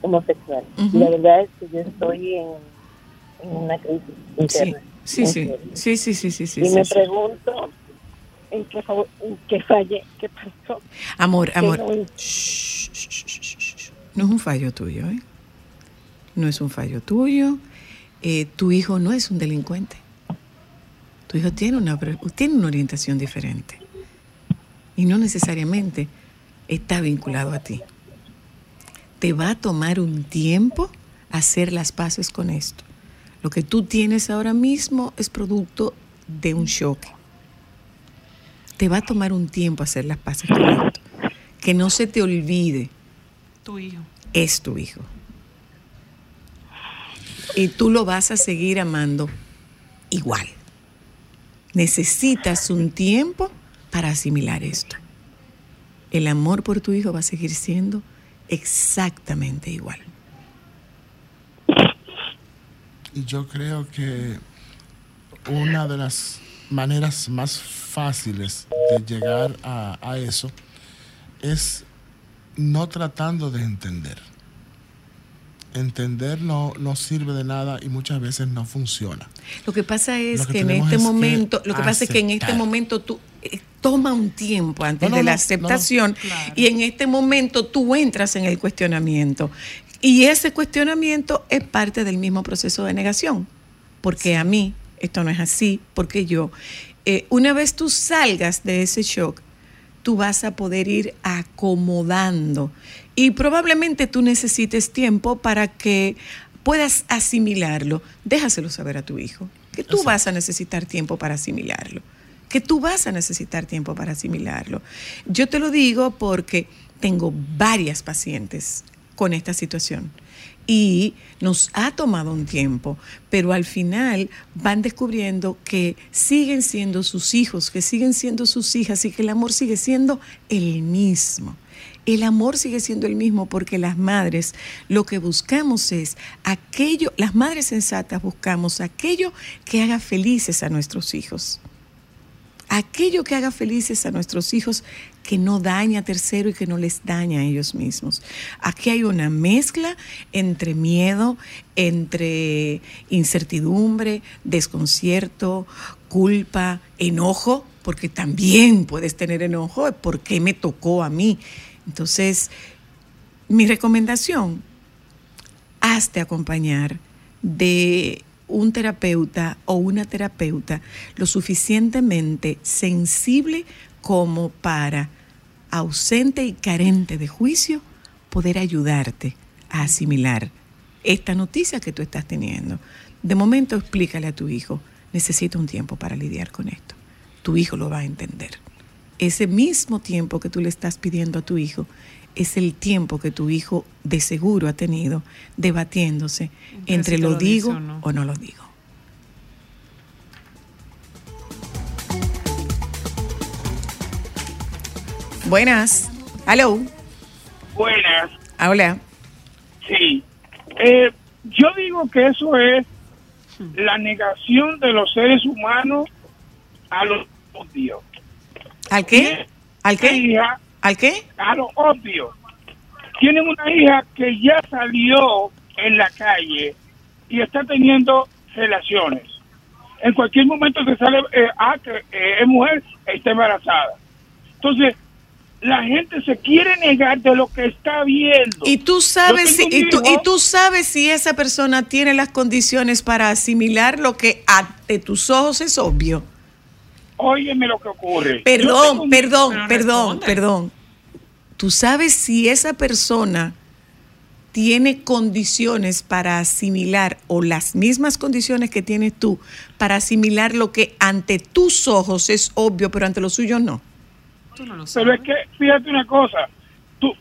homosexual. Y la verdad es que yo estoy en, en una crisis interna. sí, sí, sí, sí, sí, sí, sí, y sí, me sí. pregunto en qué, qué fallé, qué pasó. Amor, amor. no shh, shh, shh. No es un fallo tuyo, ¿eh? No es un fallo tuyo. Eh, tu hijo no es un delincuente. Tu hijo tiene una, tiene una orientación diferente. Y no necesariamente está vinculado a ti. Te va a tomar un tiempo hacer las paces con esto. Lo que tú tienes ahora mismo es producto de un choque. Te va a tomar un tiempo hacer las paces con esto. Que no se te olvide, Tu hijo. es tu hijo. Y tú lo vas a seguir amando igual. Necesitas un tiempo para asimilar esto. El amor por tu hijo va a seguir siendo exactamente igual. Y yo creo que una de las maneras más fáciles de llegar a, a eso es no tratando de entender. Entender no, no sirve de nada y muchas veces no funciona. Lo que pasa es que que, en este es que momento, lo que pasa es que en este momento tú eh, toma un tiempo antes No, no, de la aceptación Claro. y en este momento tú entras en el cuestionamiento. Y ese cuestionamiento es parte del mismo proceso de negación, porque a mí esto no es así, porque yo, eh, una vez tú salgas de ese shock, tú vas a poder ir acomodando y probablemente tú necesites tiempo para que puedas asimilarlo. Déjaselo saber a tu hijo, que tú vas a necesitar tiempo para asimilarlo, que tú vas a necesitar tiempo para asimilarlo. Yo te lo digo porque tengo varias pacientes con esta situación y nos ha tomado un tiempo, pero al final van descubriendo que siguen siendo sus hijos, que siguen siendo sus hijas y que el amor sigue siendo el mismo. El amor sigue siendo el mismo porque las madres lo que buscamos es aquello, las madres sensatas buscamos aquello que haga felices a nuestros hijos aquello que haga felices a nuestros hijos que no daña a tercero y que no les daña a ellos mismos. Aquí hay una mezcla entre miedo, entre incertidumbre, desconcierto, culpa, enojo, porque también puedes tener enojo, ¿por qué me tocó a mí? Entonces, mi recomendación, hazte acompañar de un terapeuta o una terapeuta lo suficientemente sensible como para, ausente y carente de juicio, poder ayudarte a asimilar esta noticia que tú estás teniendo. De momento explícale a tu hijo, necesito un tiempo para lidiar con esto. Tu hijo lo va a entender. Ese mismo tiempo que tú le estás pidiendo a tu hijo es el tiempo que tu hijo de seguro ha tenido debatiéndose Entre entre si te lo digo o no. o no lo digo. Buenas. Hello. Buenas, Hola. sí. Eh, yo digo que eso es la negación de los seres humanos a lo obvio. ¿Al qué? ¿Al qué? hija ¿Al qué? a lo obvio. Tienen una hija que ya salió en la calle y está teniendo relaciones. En cualquier momento que sale, eh, ah, que eh, es mujer, está embarazada. Entonces, la gente se quiere negar de lo que está viendo. Y tú sabes si, y tú, y tú sabes si esa persona tiene las condiciones para asimilar lo que ante tus ojos es obvio. Óyeme lo que ocurre. Perdón, un- perdón, perdón, perdón. Tú sabes si esa persona tiene condiciones para asimilar o las mismas condiciones que tienes tú para asimilar lo que ante tus ojos es obvio, pero ante los suyos no. Tú no lo Pero es que, fíjate una cosa, tú,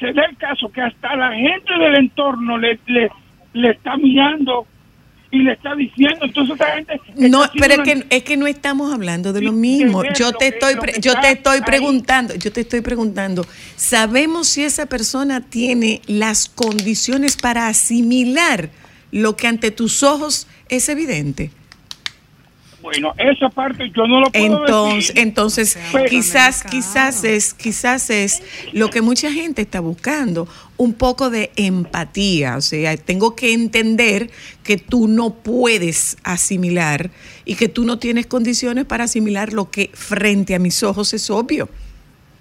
se da el caso que hasta la gente del entorno le, le, le está mirando y le está diciendo, entonces esta gente... No, pero es que, es que no estamos hablando de lo mismo. Yo te estoy, yo te estoy preguntando, yo te estoy preguntando, ¿sabemos si esa persona tiene las condiciones para asimilar lo que ante tus ojos es evidente? Bueno, esa parte yo no lo puedo Entonces, decir. entonces Pero- quizás, quizás es, quizás es lo que mucha gente está buscando, un poco de empatía. O sea, tengo que entender que tú no puedes asimilar y que tú no tienes condiciones para asimilar lo que frente a mis ojos es obvio.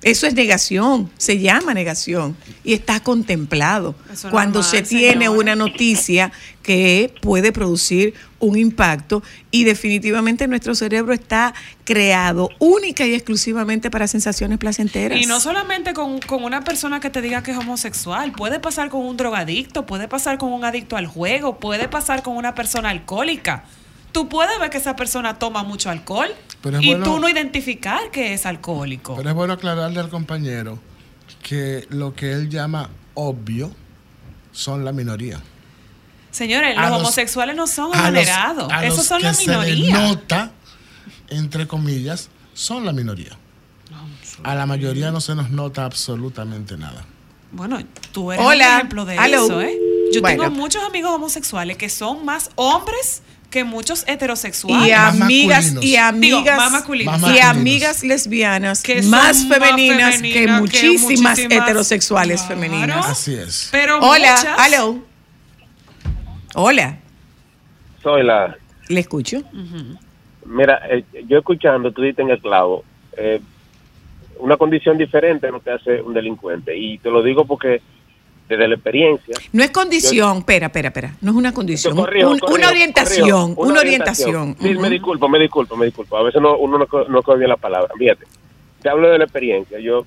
Eso es negación, se llama negación y está contemplado cuando se tiene señora. una noticia que puede producir un impacto y definitivamente nuestro cerebro está creado única y exclusivamente para sensaciones placenteras. Y no solamente con, con una persona que te diga que es homosexual, puede pasar con un drogadicto, puede pasar con un adicto al juego, puede pasar con una persona alcohólica. Tú puedes ver que esa persona toma mucho alcohol Pero y bueno- tú no identificar que es alcohólico. Pero es bueno aclararle al compañero que lo que él llama obvio son la minoría. Señores, A los, los- homosexuales no son a Esos son que la se minoría. nota, entre comillas, son la minoría. A la mayoría no se nos nota absolutamente nada. Bueno, tú eres Hola, un ejemplo de hello. eso, ¿eh? Yo Bueno. tengo muchos amigos homosexuales que son más hombres que muchos heterosexuales. y Más amigas y amigas más. Más y amigas lesbianas Que son más más femeninas que femeninas que muchísimas, heterosexuales Claro. femeninas. Así es. Pero Hola, muchas- hello. Hola, Soy la. le escucho. Mira, eh, yo escuchando, tú dices en el clavo, eh, una condición diferente no te hace un delincuente. Y te lo digo porque desde la experiencia. No es condición, espera, espera, espera, no es una condición, Corrijo, un- corrijo, una orientación, corrijo, una orientación. Sí, Ujú. me disculpo, me disculpo, me disculpo. A veces no, uno no, no coge bien la palabra. Fíjate, te hablo de la experiencia. Yo,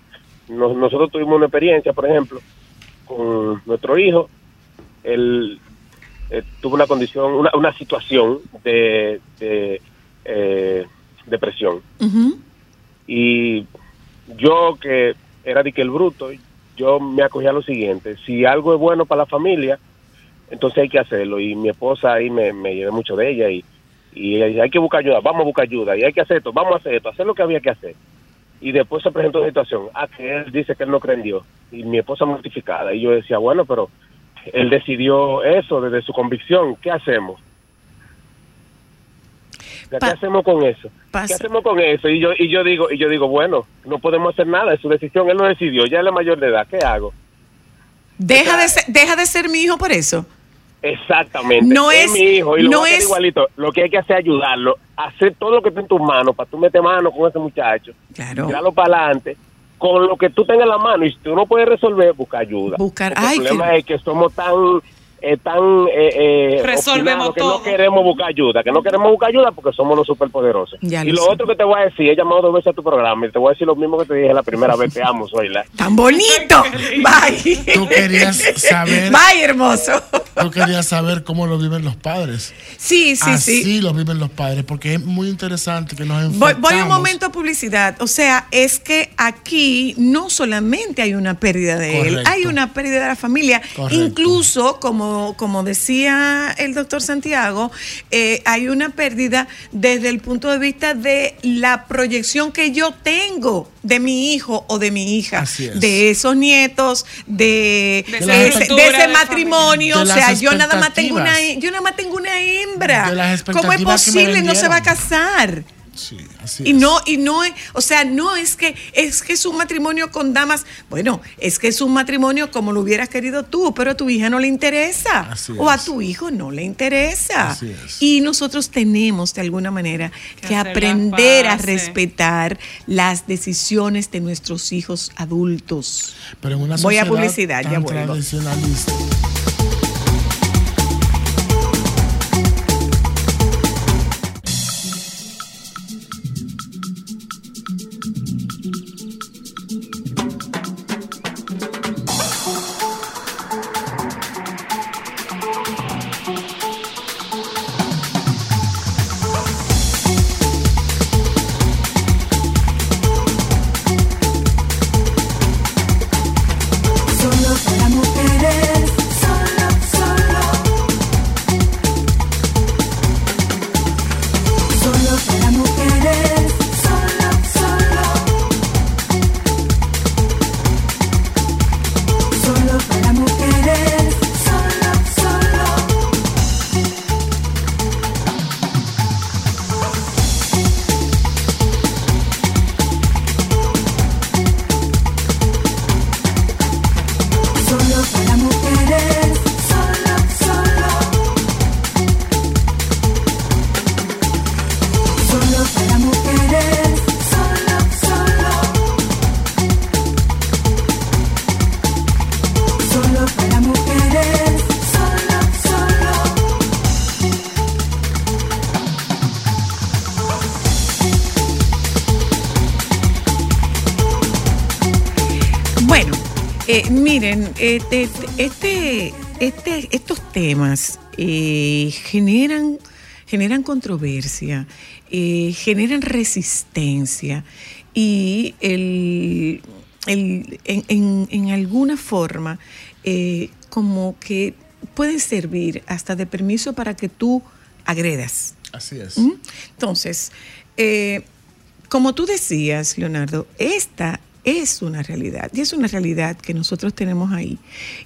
nos- nosotros tuvimos una experiencia, por ejemplo, con nuestro hijo. Él eh, tuvo una condición, una, una situación de, de eh, depresión. Y yo que era de que el bruto, yo me acogía a lo siguiente, si algo es bueno para la familia, entonces hay que hacerlo. Y mi esposa ahí me, me llevé mucho de ella y, y ella dice, hay que buscar ayuda, vamos a buscar ayuda, y hay que hacer esto, vamos a hacer esto, hacer lo que había que hacer. Y después se presentó una situación, ah, que él dice que él no cree en Dios, y mi esposa mortificada, y yo decía, bueno, pero él decidió eso desde su convicción, ¿qué hacemos? ¿Qué Pa- hacemos con eso? ¿Qué hacemos con eso? Y yo y yo digo, y yo digo, bueno, no podemos hacer nada, es su decisión, él lo decidió, ya es la mayor de edad, ¿qué hago? Deja, O sea, de ser, deja de ser mi hijo por eso. Exactamente. No es- mi hijo y lo no es- igualito. Lo que hay que hacer es ayudarlo, hacer todo lo que esté en tus manos para tú meter mano con ese muchacho, Claro. tirarlo para adelante, con lo que tú tengas en la mano y si tú no puedes resolver, busca ayuda. Buscar- ay, el problema es que somos tan tan eh, eh, Resolvemos que todo. no queremos buscar ayuda, que no queremos buscar ayuda porque somos los superpoderosos. Ya y lo sé. otro que te voy a decir, he llamado dos veces a tu programa y te voy a decir lo mismo que te dije la primera vez, te amo, soy la. Tan bonito. Bye. Tú querías saber, Bye, hermoso. tú querías saber cómo lo viven los padres. Sí, sí, Así sí. lo viven los padres, porque es muy interesante que nos Voy, enfocamos. voy un momento a publicidad. O sea, es que aquí no solamente hay una pérdida de él, hay una pérdida de la familia. Correcto. Incluso, como, como decía el doctor Santiago, eh, hay una pérdida desde el punto de vista de la proyección que yo tengo de mi hijo o de mi hija, es. de esos nietos, de, ese, de ese matrimonio. O sea, yo nada más tengo una, yo nada más tengo una hembra. ¿Cómo es posible? No se va a casar. Sí, así Y es. no, y no, es- o sea, no es que es que es un matrimonio con damas. Bueno, es que es un matrimonio como lo hubieras querido tú, pero a tu hija no le interesa. Así o a tu hijo no le interesa. Así es. Y nosotros tenemos de alguna manera Que aprender a respetar las decisiones de nuestros hijos adultos. Pero en una Voy a publicidad, ya vuelvo. Este, este, este- estos temas eh, generan, generan controversia, eh, generan resistencia y el, el- en, en- en alguna forma eh, como que pueden servir hasta de permiso para que tú agredas. Así es. ¿Mm? Entonces, como tú decías, Leonardo, esta es una realidad y es una realidad que nosotros tenemos ahí.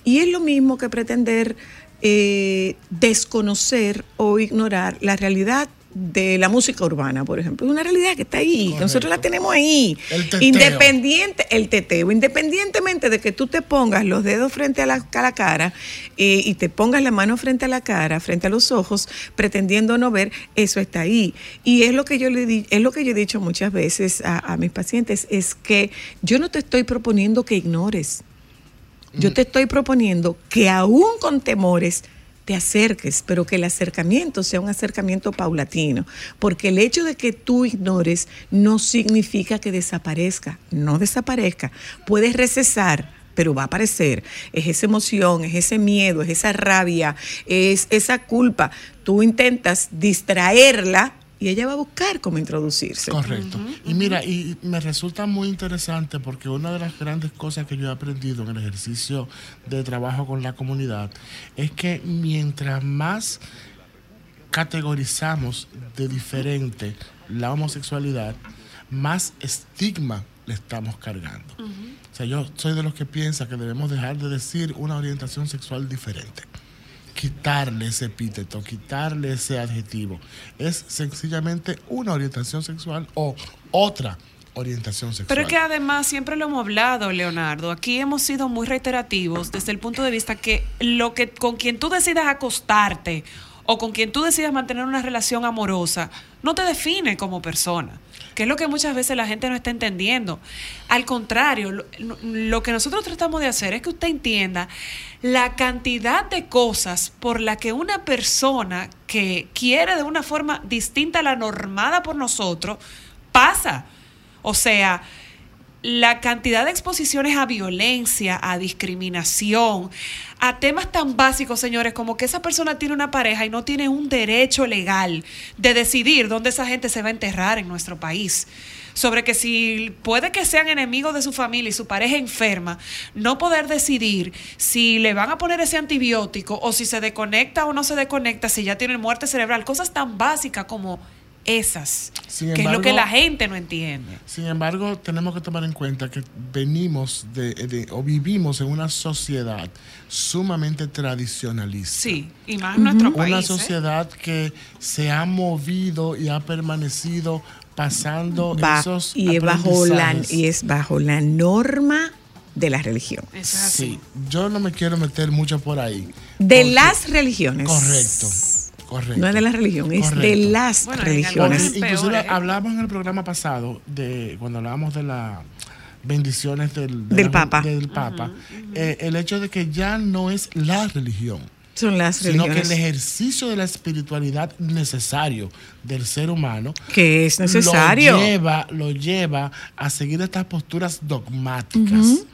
Y es lo mismo que pretender eh, desconocer o ignorar la realidad de la música urbana, por ejemplo. Es una realidad que está ahí, que nosotros la tenemos ahí. El teteo. Independiente, el teteo, independientemente de que tú te pongas los dedos frente a la, a la cara eh, y te pongas la mano frente a la cara, frente a los ojos, pretendiendo no ver, eso está ahí. Y es lo que yo le di, es lo que yo he dicho muchas veces a, a mis pacientes, es que yo no te estoy proponiendo que ignores. Yo te estoy proponiendo que aún con temores te acerques, pero que el acercamiento sea un acercamiento paulatino, porque el hecho de que tú ignores no significa que desaparezca, no desaparezca, puedes recesar, pero va a aparecer, es esa emoción, es ese miedo, es esa rabia, es esa culpa, tú intentas distraerla y ella va a buscar cómo introducirse. Correcto. Y mira, y me resulta muy interesante porque una de las grandes cosas que yo he aprendido en el ejercicio de trabajo con la comunidad es que mientras más categorizamos de diferente la homosexualidad, más estigma le estamos cargando. O sea, yo soy de los que piensa que debemos dejar de decir una orientación sexual diferente quitarle ese epíteto, quitarle ese adjetivo. Es sencillamente una orientación sexual o otra orientación sexual. Pero es que además siempre lo hemos hablado, Leonardo. Aquí hemos sido muy reiterativos desde el punto de vista que lo que con quien tú decidas acostarte o con quien tú decidas mantener una relación amorosa no te define como persona, que es lo que muchas veces la gente no está entendiendo. Al contrario, lo, lo que nosotros tratamos de hacer es que usted entienda la cantidad de cosas por la que una persona que quiere de una forma distinta a la normada por nosotros pasa. O sea, la cantidad de exposiciones a violencia, a discriminación, a temas tan básicos, señores, como que esa persona tiene una pareja y no tiene un derecho legal de decidir dónde esa gente se va a enterrar en nuestro país. Sobre que si puede que sean enemigos de su familia y su pareja enferma, no poder decidir si le van a poner ese antibiótico o si se desconecta o no se desconecta, si ya tiene muerte cerebral, cosas tan básicas como esas, Sin que es lo embargo- que la gente no entiende. Sin embargo, tenemos que tomar en cuenta que venimos de, de- o vivimos en una sociedad sumamente tradicionalista. Sí, y más en nuestro país. Una ¿eh? sociedad que se ha movido y ha permanecido pasando Va- esos y es bajo la y es bajo la norma de la religión. Eso es así. Sí, yo no me quiero meter mucho por ahí. De Porque- las religiones. Correcto, correcto. No es de la religión, es de las Bueno, religiones. Inclusive peores, ¿eh? hablamos en el programa pasado de cuando hablábamos de las bendiciones del, de Del la- Papa. del Papa, eh, el hecho de que ya no es la religión, Son las sino que el ejercicio de la espiritualidad necesario del ser humano que es necesario. lo lleva, lo lleva a seguir estas posturas dogmáticas.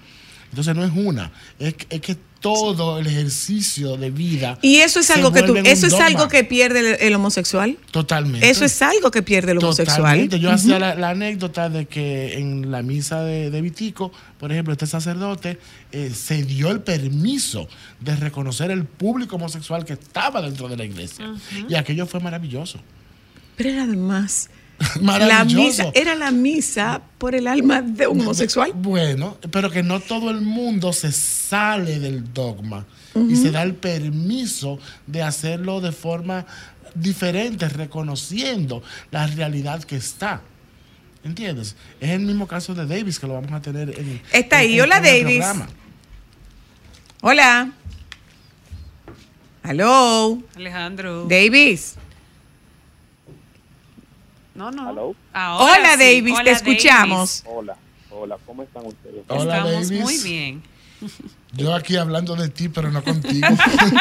Entonces no es una, es, que- es que todo el ejercicio de vida Y eso es algo que tú, eso es algo que pierde el, el homosexual. totalmente Eso es algo que pierde el homosexual. Totalmente. Yo hacía la, la anécdota de que en la misa de, de Vitico, por ejemplo, este sacerdote eh, se dio el permiso de reconocer el público homosexual que estaba dentro de la iglesia. Y aquello fue maravilloso. Pero además la maravilloso. misa, era la misa por el alma de un homosexual. Bueno, pero que no todo el mundo se sale del dogma y se da el permiso de hacerlo de forma diferente, reconociendo la realidad que está. ¿Entiendes? Es el mismo caso de Davis que lo vamos a tener en. Está ahí. en- Hola, en el Davis. programa. Hola. Hello. Alejandro. Davis. No, no. Hello. Ahora Hola, sí. Davis, Hola, te escuchamos. Hola, hola, ¿cómo están ustedes? Hola, Estamos Davis. muy bien. Yo aquí hablando de ti, pero no contigo.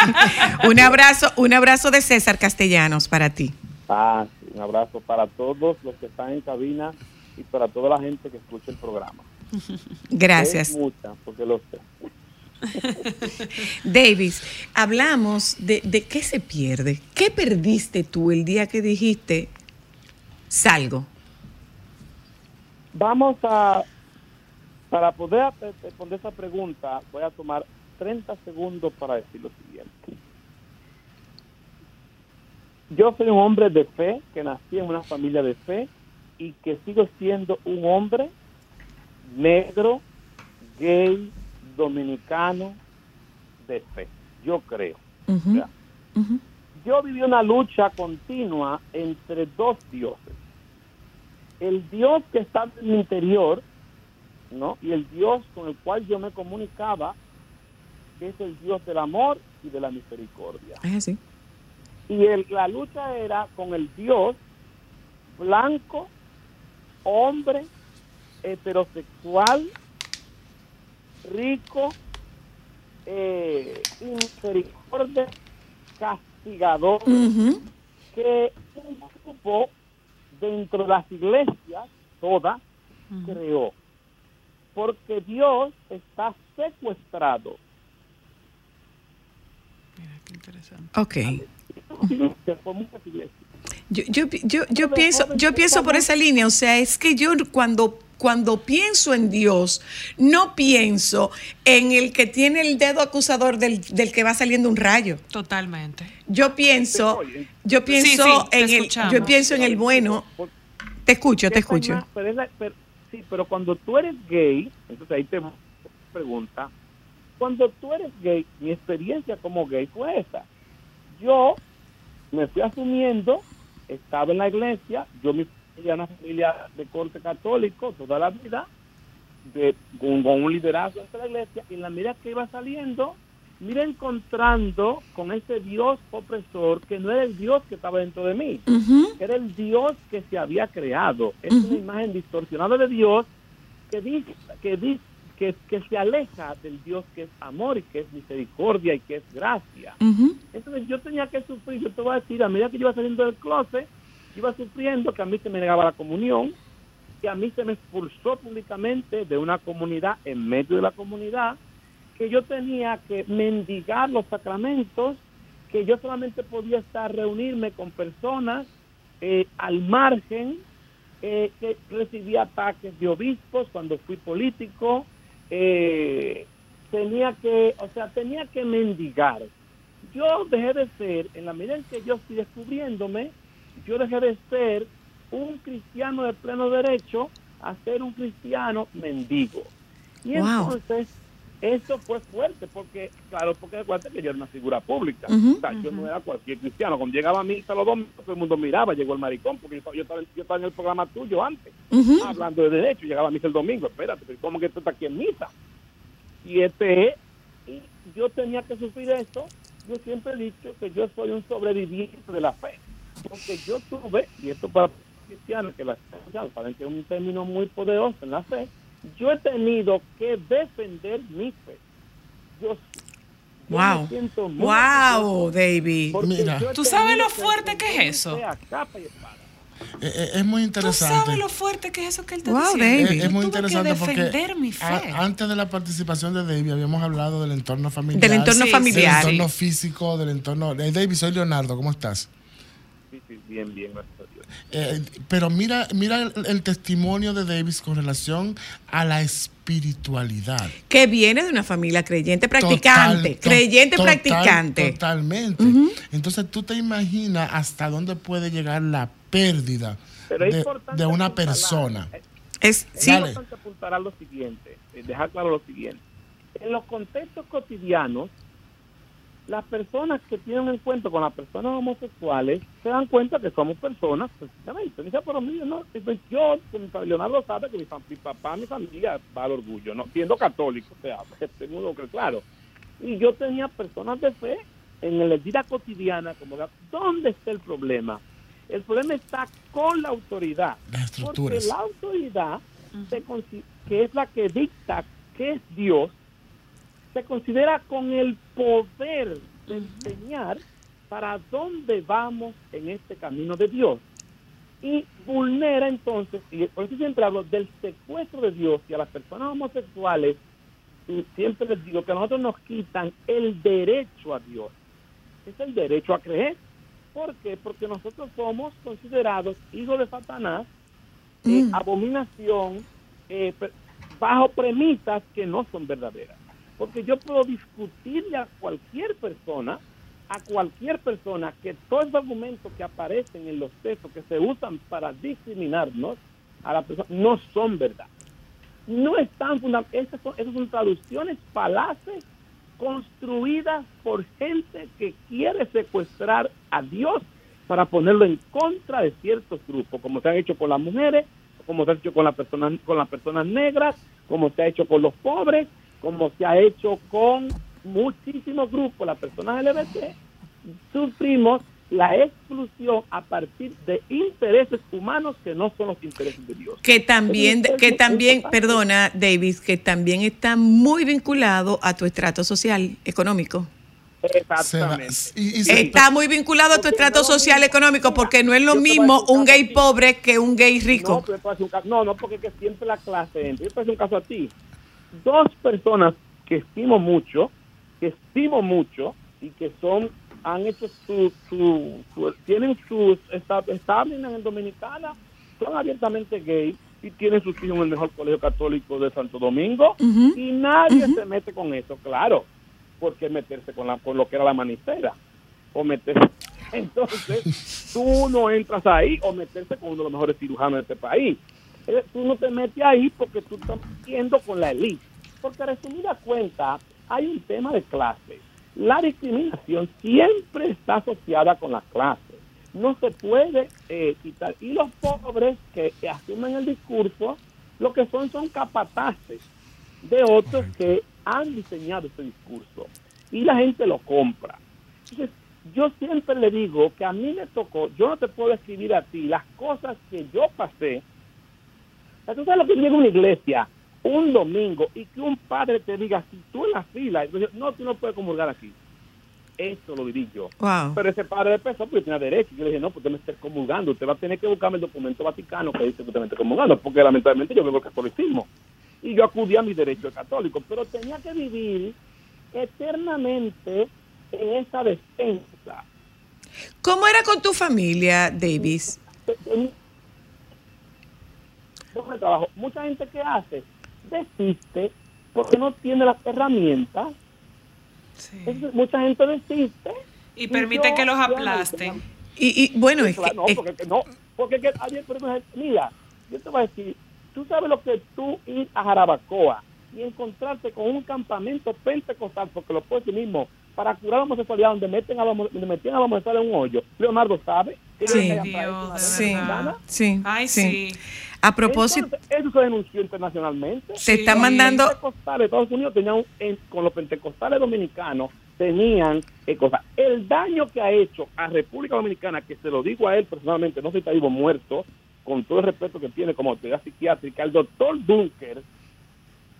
Un abrazo, un abrazo de César Castellanos para ti. Ah, sí, un abrazo para todos los que están en cabina y para toda la gente que escucha el programa. Gracias. Es mucha, porque lo sé. Davis, hablamos de, de qué se pierde. ¿Qué perdiste tú el día que dijiste salgo? Vamos a, para poder responder esa pregunta, voy a tomar 30 segundos para decir lo siguiente. Yo soy un hombre de fe, que nací en una familia de fe y que sigo siendo un hombre negro, gay, dominicano de fe. Yo creo. Yo viví una lucha continua entre dos dioses. El Dios que está en mi interior, ¿no? Y el Dios con el cual yo me comunicaba, que es el Dios del amor y de la misericordia. Es así. Y el- la lucha era con el Dios blanco, hombre, heterosexual, rico, eh, misericordia, castigador, que un grupo dentro de las iglesias, todas, creó. Porque Dios está secuestrado. Ok. muchas iglesias. Yo, yo, yo, yo pienso, yo pienso por esa línea, o sea, es que yo cuando, cuando pienso en Dios, no pienso en el que tiene el dedo acusador del, del que va saliendo un rayo. Totalmente. Yo pienso, yo pienso Sí, sí, te en el, yo pienso en el bueno. Te escucho, te escucho. pero es la- pero- sí, pero cuando tú eres gay, entonces ahí te pregunta, cuando tú eres gay, mi experiencia como gay fue esa. Yo me fui asumiendo, estaba en la iglesia, yo familia una familia de corte católico toda la vida, de, con, con un liderazgo dentro de la iglesia, y en la medida que iba saliendo, mira encontrando con ese Dios opresor que no era el Dios que estaba dentro de mí Ujú. era el Dios que se había creado. Es una imagen distorsionada de Dios que dice, que, dice, que, que se aleja del Dios que es amor y que es misericordia y que es gracia. Ujú. Entonces yo tenía que sufrir, yo te voy a decir, a medida que yo iba saliendo del closet, iba sufriendo que a mí se me negaba la comunión, que a mí se me expulsó públicamente de una comunidad en medio de la comunidad, que yo tenía que mendigar los sacramentos, que yo solamente podía estar reunirme con personas eh, al margen, eh, que recibía ataques de obispos cuando fui político, eh, tenía que, o sea, tenía que mendigar. Yo dejé de ser, en la medida en que yo fui descubriéndome, yo dejé de ser un cristiano de pleno derecho a ser un cristiano mendigo. Y Wow. entonces, eso fue fuerte, porque, claro, porque recuerda que yo era una figura pública. Ujú. O sea, yo no era cualquier cristiano. Cuando llegaba a misa los domingos, todo el mundo miraba, llegó el maricón, porque yo, yo estaba, yo estaba en el programa tuyo antes, hablando de derecho, llegaba a misa el domingo, espérate, pero ¿cómo que tú estás aquí en misa? Y este y yo tenía que sufrir eso. Yo siempre he dicho que yo soy un sobreviviente de la fe, porque yo tuve, y esto para los cristianos que la es un término muy poderoso en la fe, yo he tenido que defender mi fe. Yo, yo me Wow. siento muy Wow, David. Mira. ¿Tú sabes lo fuerte que es eso? espada. Eh, eh, es muy ¿Tú interesante. sabes lo fuerte que es eso que él está Wow, diciendo? David. Es, es muy tuve interesante que defender porque mi fe. a- antes de la participación de David habíamos hablado del entorno familiar. Del entorno Sí, familiar. Del entorno físico, del entorno... Eh, David, soy Leonardo, ¿cómo estás? Bien, bien, gracias a Dios. Eh, pero mira, mira el, el testimonio de Davis con relación a la espiritualidad. Que viene de una familia creyente practicante. Total, creyente total, practicante. Totalmente. Entonces tú te imaginas hasta dónde puede llegar la pérdida de, una apuntalar, persona. eh, Es, Es sí, importante apuntar a lo siguiente, eh, dejar claro lo siguiente. En los contextos cotidianos, las personas que tienen un encuentro con las personas homosexuales se dan cuenta que somos personas, precisamente. Dice, pero mire, no, pues yo, Leonardo sabe que mi, mi papá, mi familia va al orgullo, ¿no? Siendo católico, o sea, este mundo que claro. Y yo tenía personas de fe en la vida cotidiana, como, ¿dónde está el problema? El problema está con la autoridad. Las Porque estructuras. la autoridad, se consi- que es la que dicta qué es Dios, se considera con el poder de enseñar para dónde vamos en este camino de Dios. y vulnera entonces, y por eso siempre hablo del secuestro de Dios y a las personas homosexuales, y siempre les digo que a nosotros nos quitan el derecho a Dios, es el derecho a creer. ¿Por qué? Porque nosotros somos considerados hijos de Satanás, eh, Mm. abominación, eh, bajo premisas que no son verdaderas. Porque yo puedo discutirle a cualquier persona, a cualquier persona, que todos los argumentos que aparecen en los textos que se usan para discriminarnos a la persona no son verdad. No están fundamentadas, esas son, esas son traducciones falaces construidas por gente que quiere secuestrar a Dios para ponerlo en contra de ciertos grupos, como se ha hecho con las mujeres, como se ha hecho con las personas, con las personas negras, como se ha hecho con los pobres, como se ha hecho con muchísimos grupos, las personas LGBT, sufrimos la exclusión a partir de intereses humanos que no son los intereses de Dios. Que también, que también, perdona, Davis, que también está muy vinculado a tu estrato social económico. Exactamente. Y, y se- Está muy vinculado a tu estrato social económico porque no es lo mismo un gay pobre que un gay rico. no, no, porque siempre la clase entra. Yo te voy a hacer un caso a ti. Dos personas que estimo mucho, que estimo mucho y que son, han hecho su, su, su- tienen sus esta- establishment en Dominicana, son abiertamente gay y tienen sus hijos en el mejor colegio católico de Santo Domingo y nadie se mete con eso, claro, porque meterse con, la, con lo que era la manicera o meterse. Entonces, tú no entras ahí o meterse con uno de los mejores cirujanos de este país. Eh, Tú no te metes ahí porque tú estás yendo con la elite. Porque resumida cuenta, hay un tema de clase. La discriminación siempre está asociada con la clase. No se puede eh, quitar. Y los pobres que, que asumen el discurso, lo que son son capataces de otros que han diseñado ese discurso y la gente lo compra. Entonces, yo siempre le digo que a mí me tocó, yo no te puedo escribir a ti las cosas que yo pasé. Tú sabes lo que llega una iglesia un domingo y que un padre te diga, si tú en la fila, entonces, no, tú no puedes comulgar aquí. Eso lo viví yo. Wow. Pero ese padre peso, pues tenía derecho. Yo le dije, no, pues usted me está comulgando. Usted va a tener que buscarme el documento vaticano que dice que usted me está comulgando, porque lamentablemente yo vengo del catolicismo. Y yo acudí a mi derecho de católico, pero tenía que vivir eternamente en esa defensa. ¿Cómo era con tu familia, Davis? Trabajo. Mucha gente que hace desiste porque no tiene las herramientas. Sí. Entonces, mucha gente desiste. Y permiten yo que los aplasten. Y, y, bueno, Sí, es que, claro, no, es- porque, no, porque que ayer, mira, yo te voy a decir, tú sabes lo que tú ir a Jarabacoa y encontrarte con un campamento pentecostal, porque lo puedes decir mismo, para curar la homosexualidad, donde meten a donde metían a homosexuales en un hoyo. Leonardo sabe. Sí. Dios, Sí. Ay, sí. sí. A propósito, Entonces, eso se denunció internacionalmente. se está Sí. mandando, Los pentecostales de Estados Unidos tenían, un- en- con los pentecostales dominicanos, tenían eh, cosas. El daño que ha hecho a República Dominicana, que se lo digo a él personalmente, no sé si está vivo o muerto, con todo el respeto que tiene como autoridad psiquiátrica, al doctor Dunker,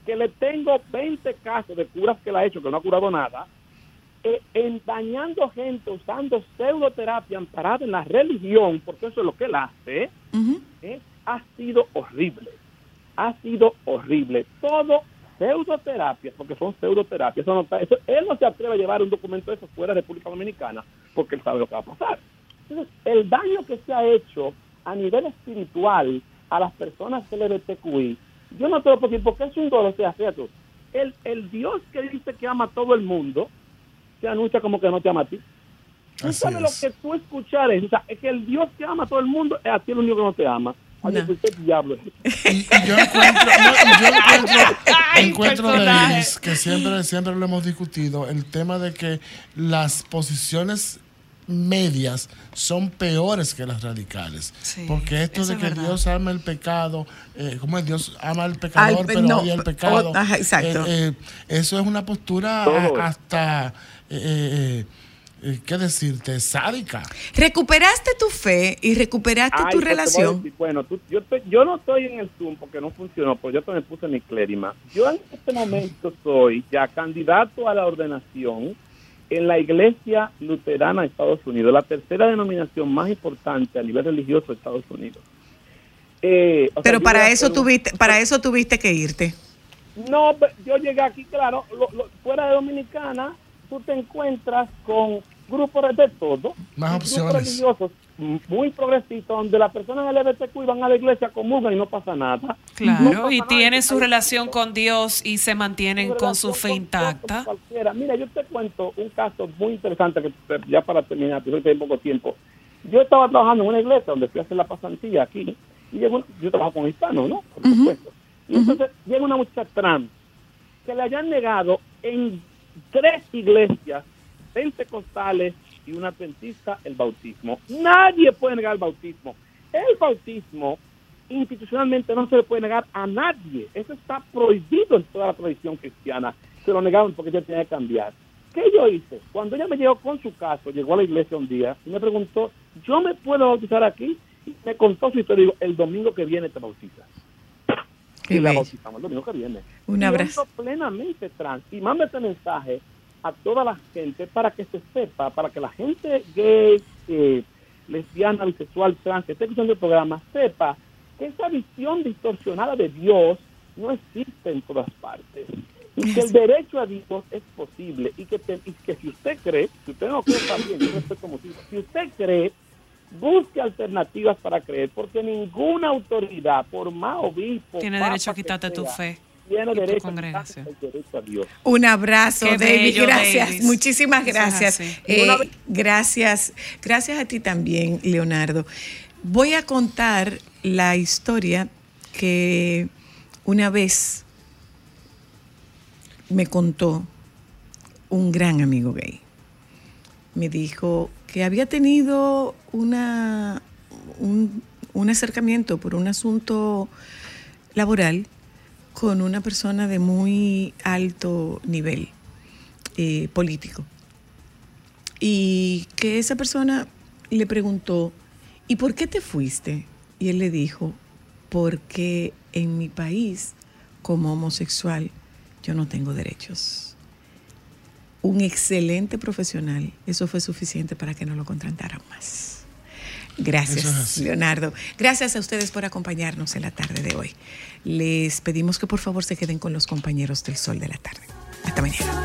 que le tengo 20 casos de curas que le ha hecho, que no ha curado nada, eh, en dañando gente usando pseudoterapia amparada en la religión, porque eso es lo que él hace. ¿eh? Ha sido horrible. Ha sido horrible. Todo pseudoterapia, porque son pseudoterapias. Eso no está- eso- él no se atreve a llevar un documento de eso fuera de República Dominicana porque él sabe lo que va a pasar. Entonces, el daño que se ha hecho a nivel espiritual a las personas LGBTQI, yo no te lo puedo decir porque es un dolor se hace tú. El, el Dios que dice que ama a todo el mundo, se anuncia como que no te ama a ti. Tú sabes es. lo que tú escuchares, o sea, es que el Dios que ama a todo el mundo es a ti el único que no te ama. Oye, No. diablo? Y, y yo encuentro, no, y yo encuentro, Ay, encuentro que siempre, siempre lo hemos discutido, el tema de que las posiciones medias son peores que las radicales. Sí, Porque esto de es que verdad. Dios ama el pecado, eh, ¿cómo es? Dios ama al pecador, Al pero no, odia el pecado. ajá, exacto. Eh, eh, eso es una postura hasta, eh, eh, eh, ¿qué decirte? Sádica. recuperaste tu fe y recuperaste Ay, tu pues relación. decir, bueno, tú- yo, estoy- yo no estoy en el Zoom porque no funcionó, pues yo también puse mi clérima. Yo en este momento soy ya candidato a la ordenación en la Iglesia Luterana de Estados Unidos, la tercera denominación más importante a nivel religioso de Estados Unidos. Eh, o Pero para eso un- tuviste, para eso tuviste que irte. No, yo llegué aquí, claro, lo- lo- fuera de Dominicana, tú te encuentras con grupos de todo, Más grupos religiosos muy progresistas, donde las personas LGBTQ van a la iglesia, comulgan y no pasa nada. No Claro, pasa y nada, tienen su relación con Dios y se mantienen con su fe intacta. cualquiera. Mira, yo te cuento un caso muy interesante que eh, ya para terminar, porque hay poco tiempo. Yo estaba trabajando en una iglesia donde fui a hacer la pasantía aquí, y llegó, yo trabajo con hispanos, ¿no? Por supuesto. Y entonces llega una muchacha trans que le hayan negado en tres iglesias pentecostales y una adventista el bautismo. Nadie puede negar el bautismo. El bautismo institucionalmente no se le puede negar a nadie. Eso está prohibido en toda la tradición cristiana. Se lo negaron porque ella tenía que cambiar. ¿Qué yo hice? Cuando ella me llegó con su caso, llegó a la iglesia un día y me preguntó, ¿yo me puedo bautizar aquí? Y me contó su historia digo, el domingo que viene te bautizas. Qué y la bautizamos el domingo que viene. Un abrazo. plenamente trans. Y manda este mensaje a toda la gente para que se sepa, para que la gente gay, eh, lesbiana, bisexual, trans, que esté escuchando el programa, sepa que esa visión distorsionada de Dios no existe en todas partes. Y que el derecho a Dios es posible. Y que, te- y que si usted cree, si usted no cree, está bien, yo respeto mucho. Si usted cree, busque alternativas para creer, porque ninguna autoridad, por más obispo, Tiene derecho a quitarte tu fe. tiene y tu derecho a congregación. el derecho a Dios. Un abrazo, Qué David. bello, gracias, Davis. muchísimas gracias. Eh, gracias, gracias a ti también, Leonardo. Voy a contar la historia que una vez me contó un gran amigo gay. Me dijo que había tenido una, un, un acercamiento por un asunto laboral con una persona de muy alto nivel eh, político. Y que esa persona le preguntó, ¿y por qué te fuiste? Y él le dijo, porque en mi país, como homosexual, yo no tengo derechos un excelente profesional, eso fue suficiente para que no lo contrataran más. Gracias, Leonardo. Gracias a ustedes por acompañarnos en la tarde de hoy. Les pedimos que por favor se queden con los compañeros del Sol de la tarde. Hasta mañana.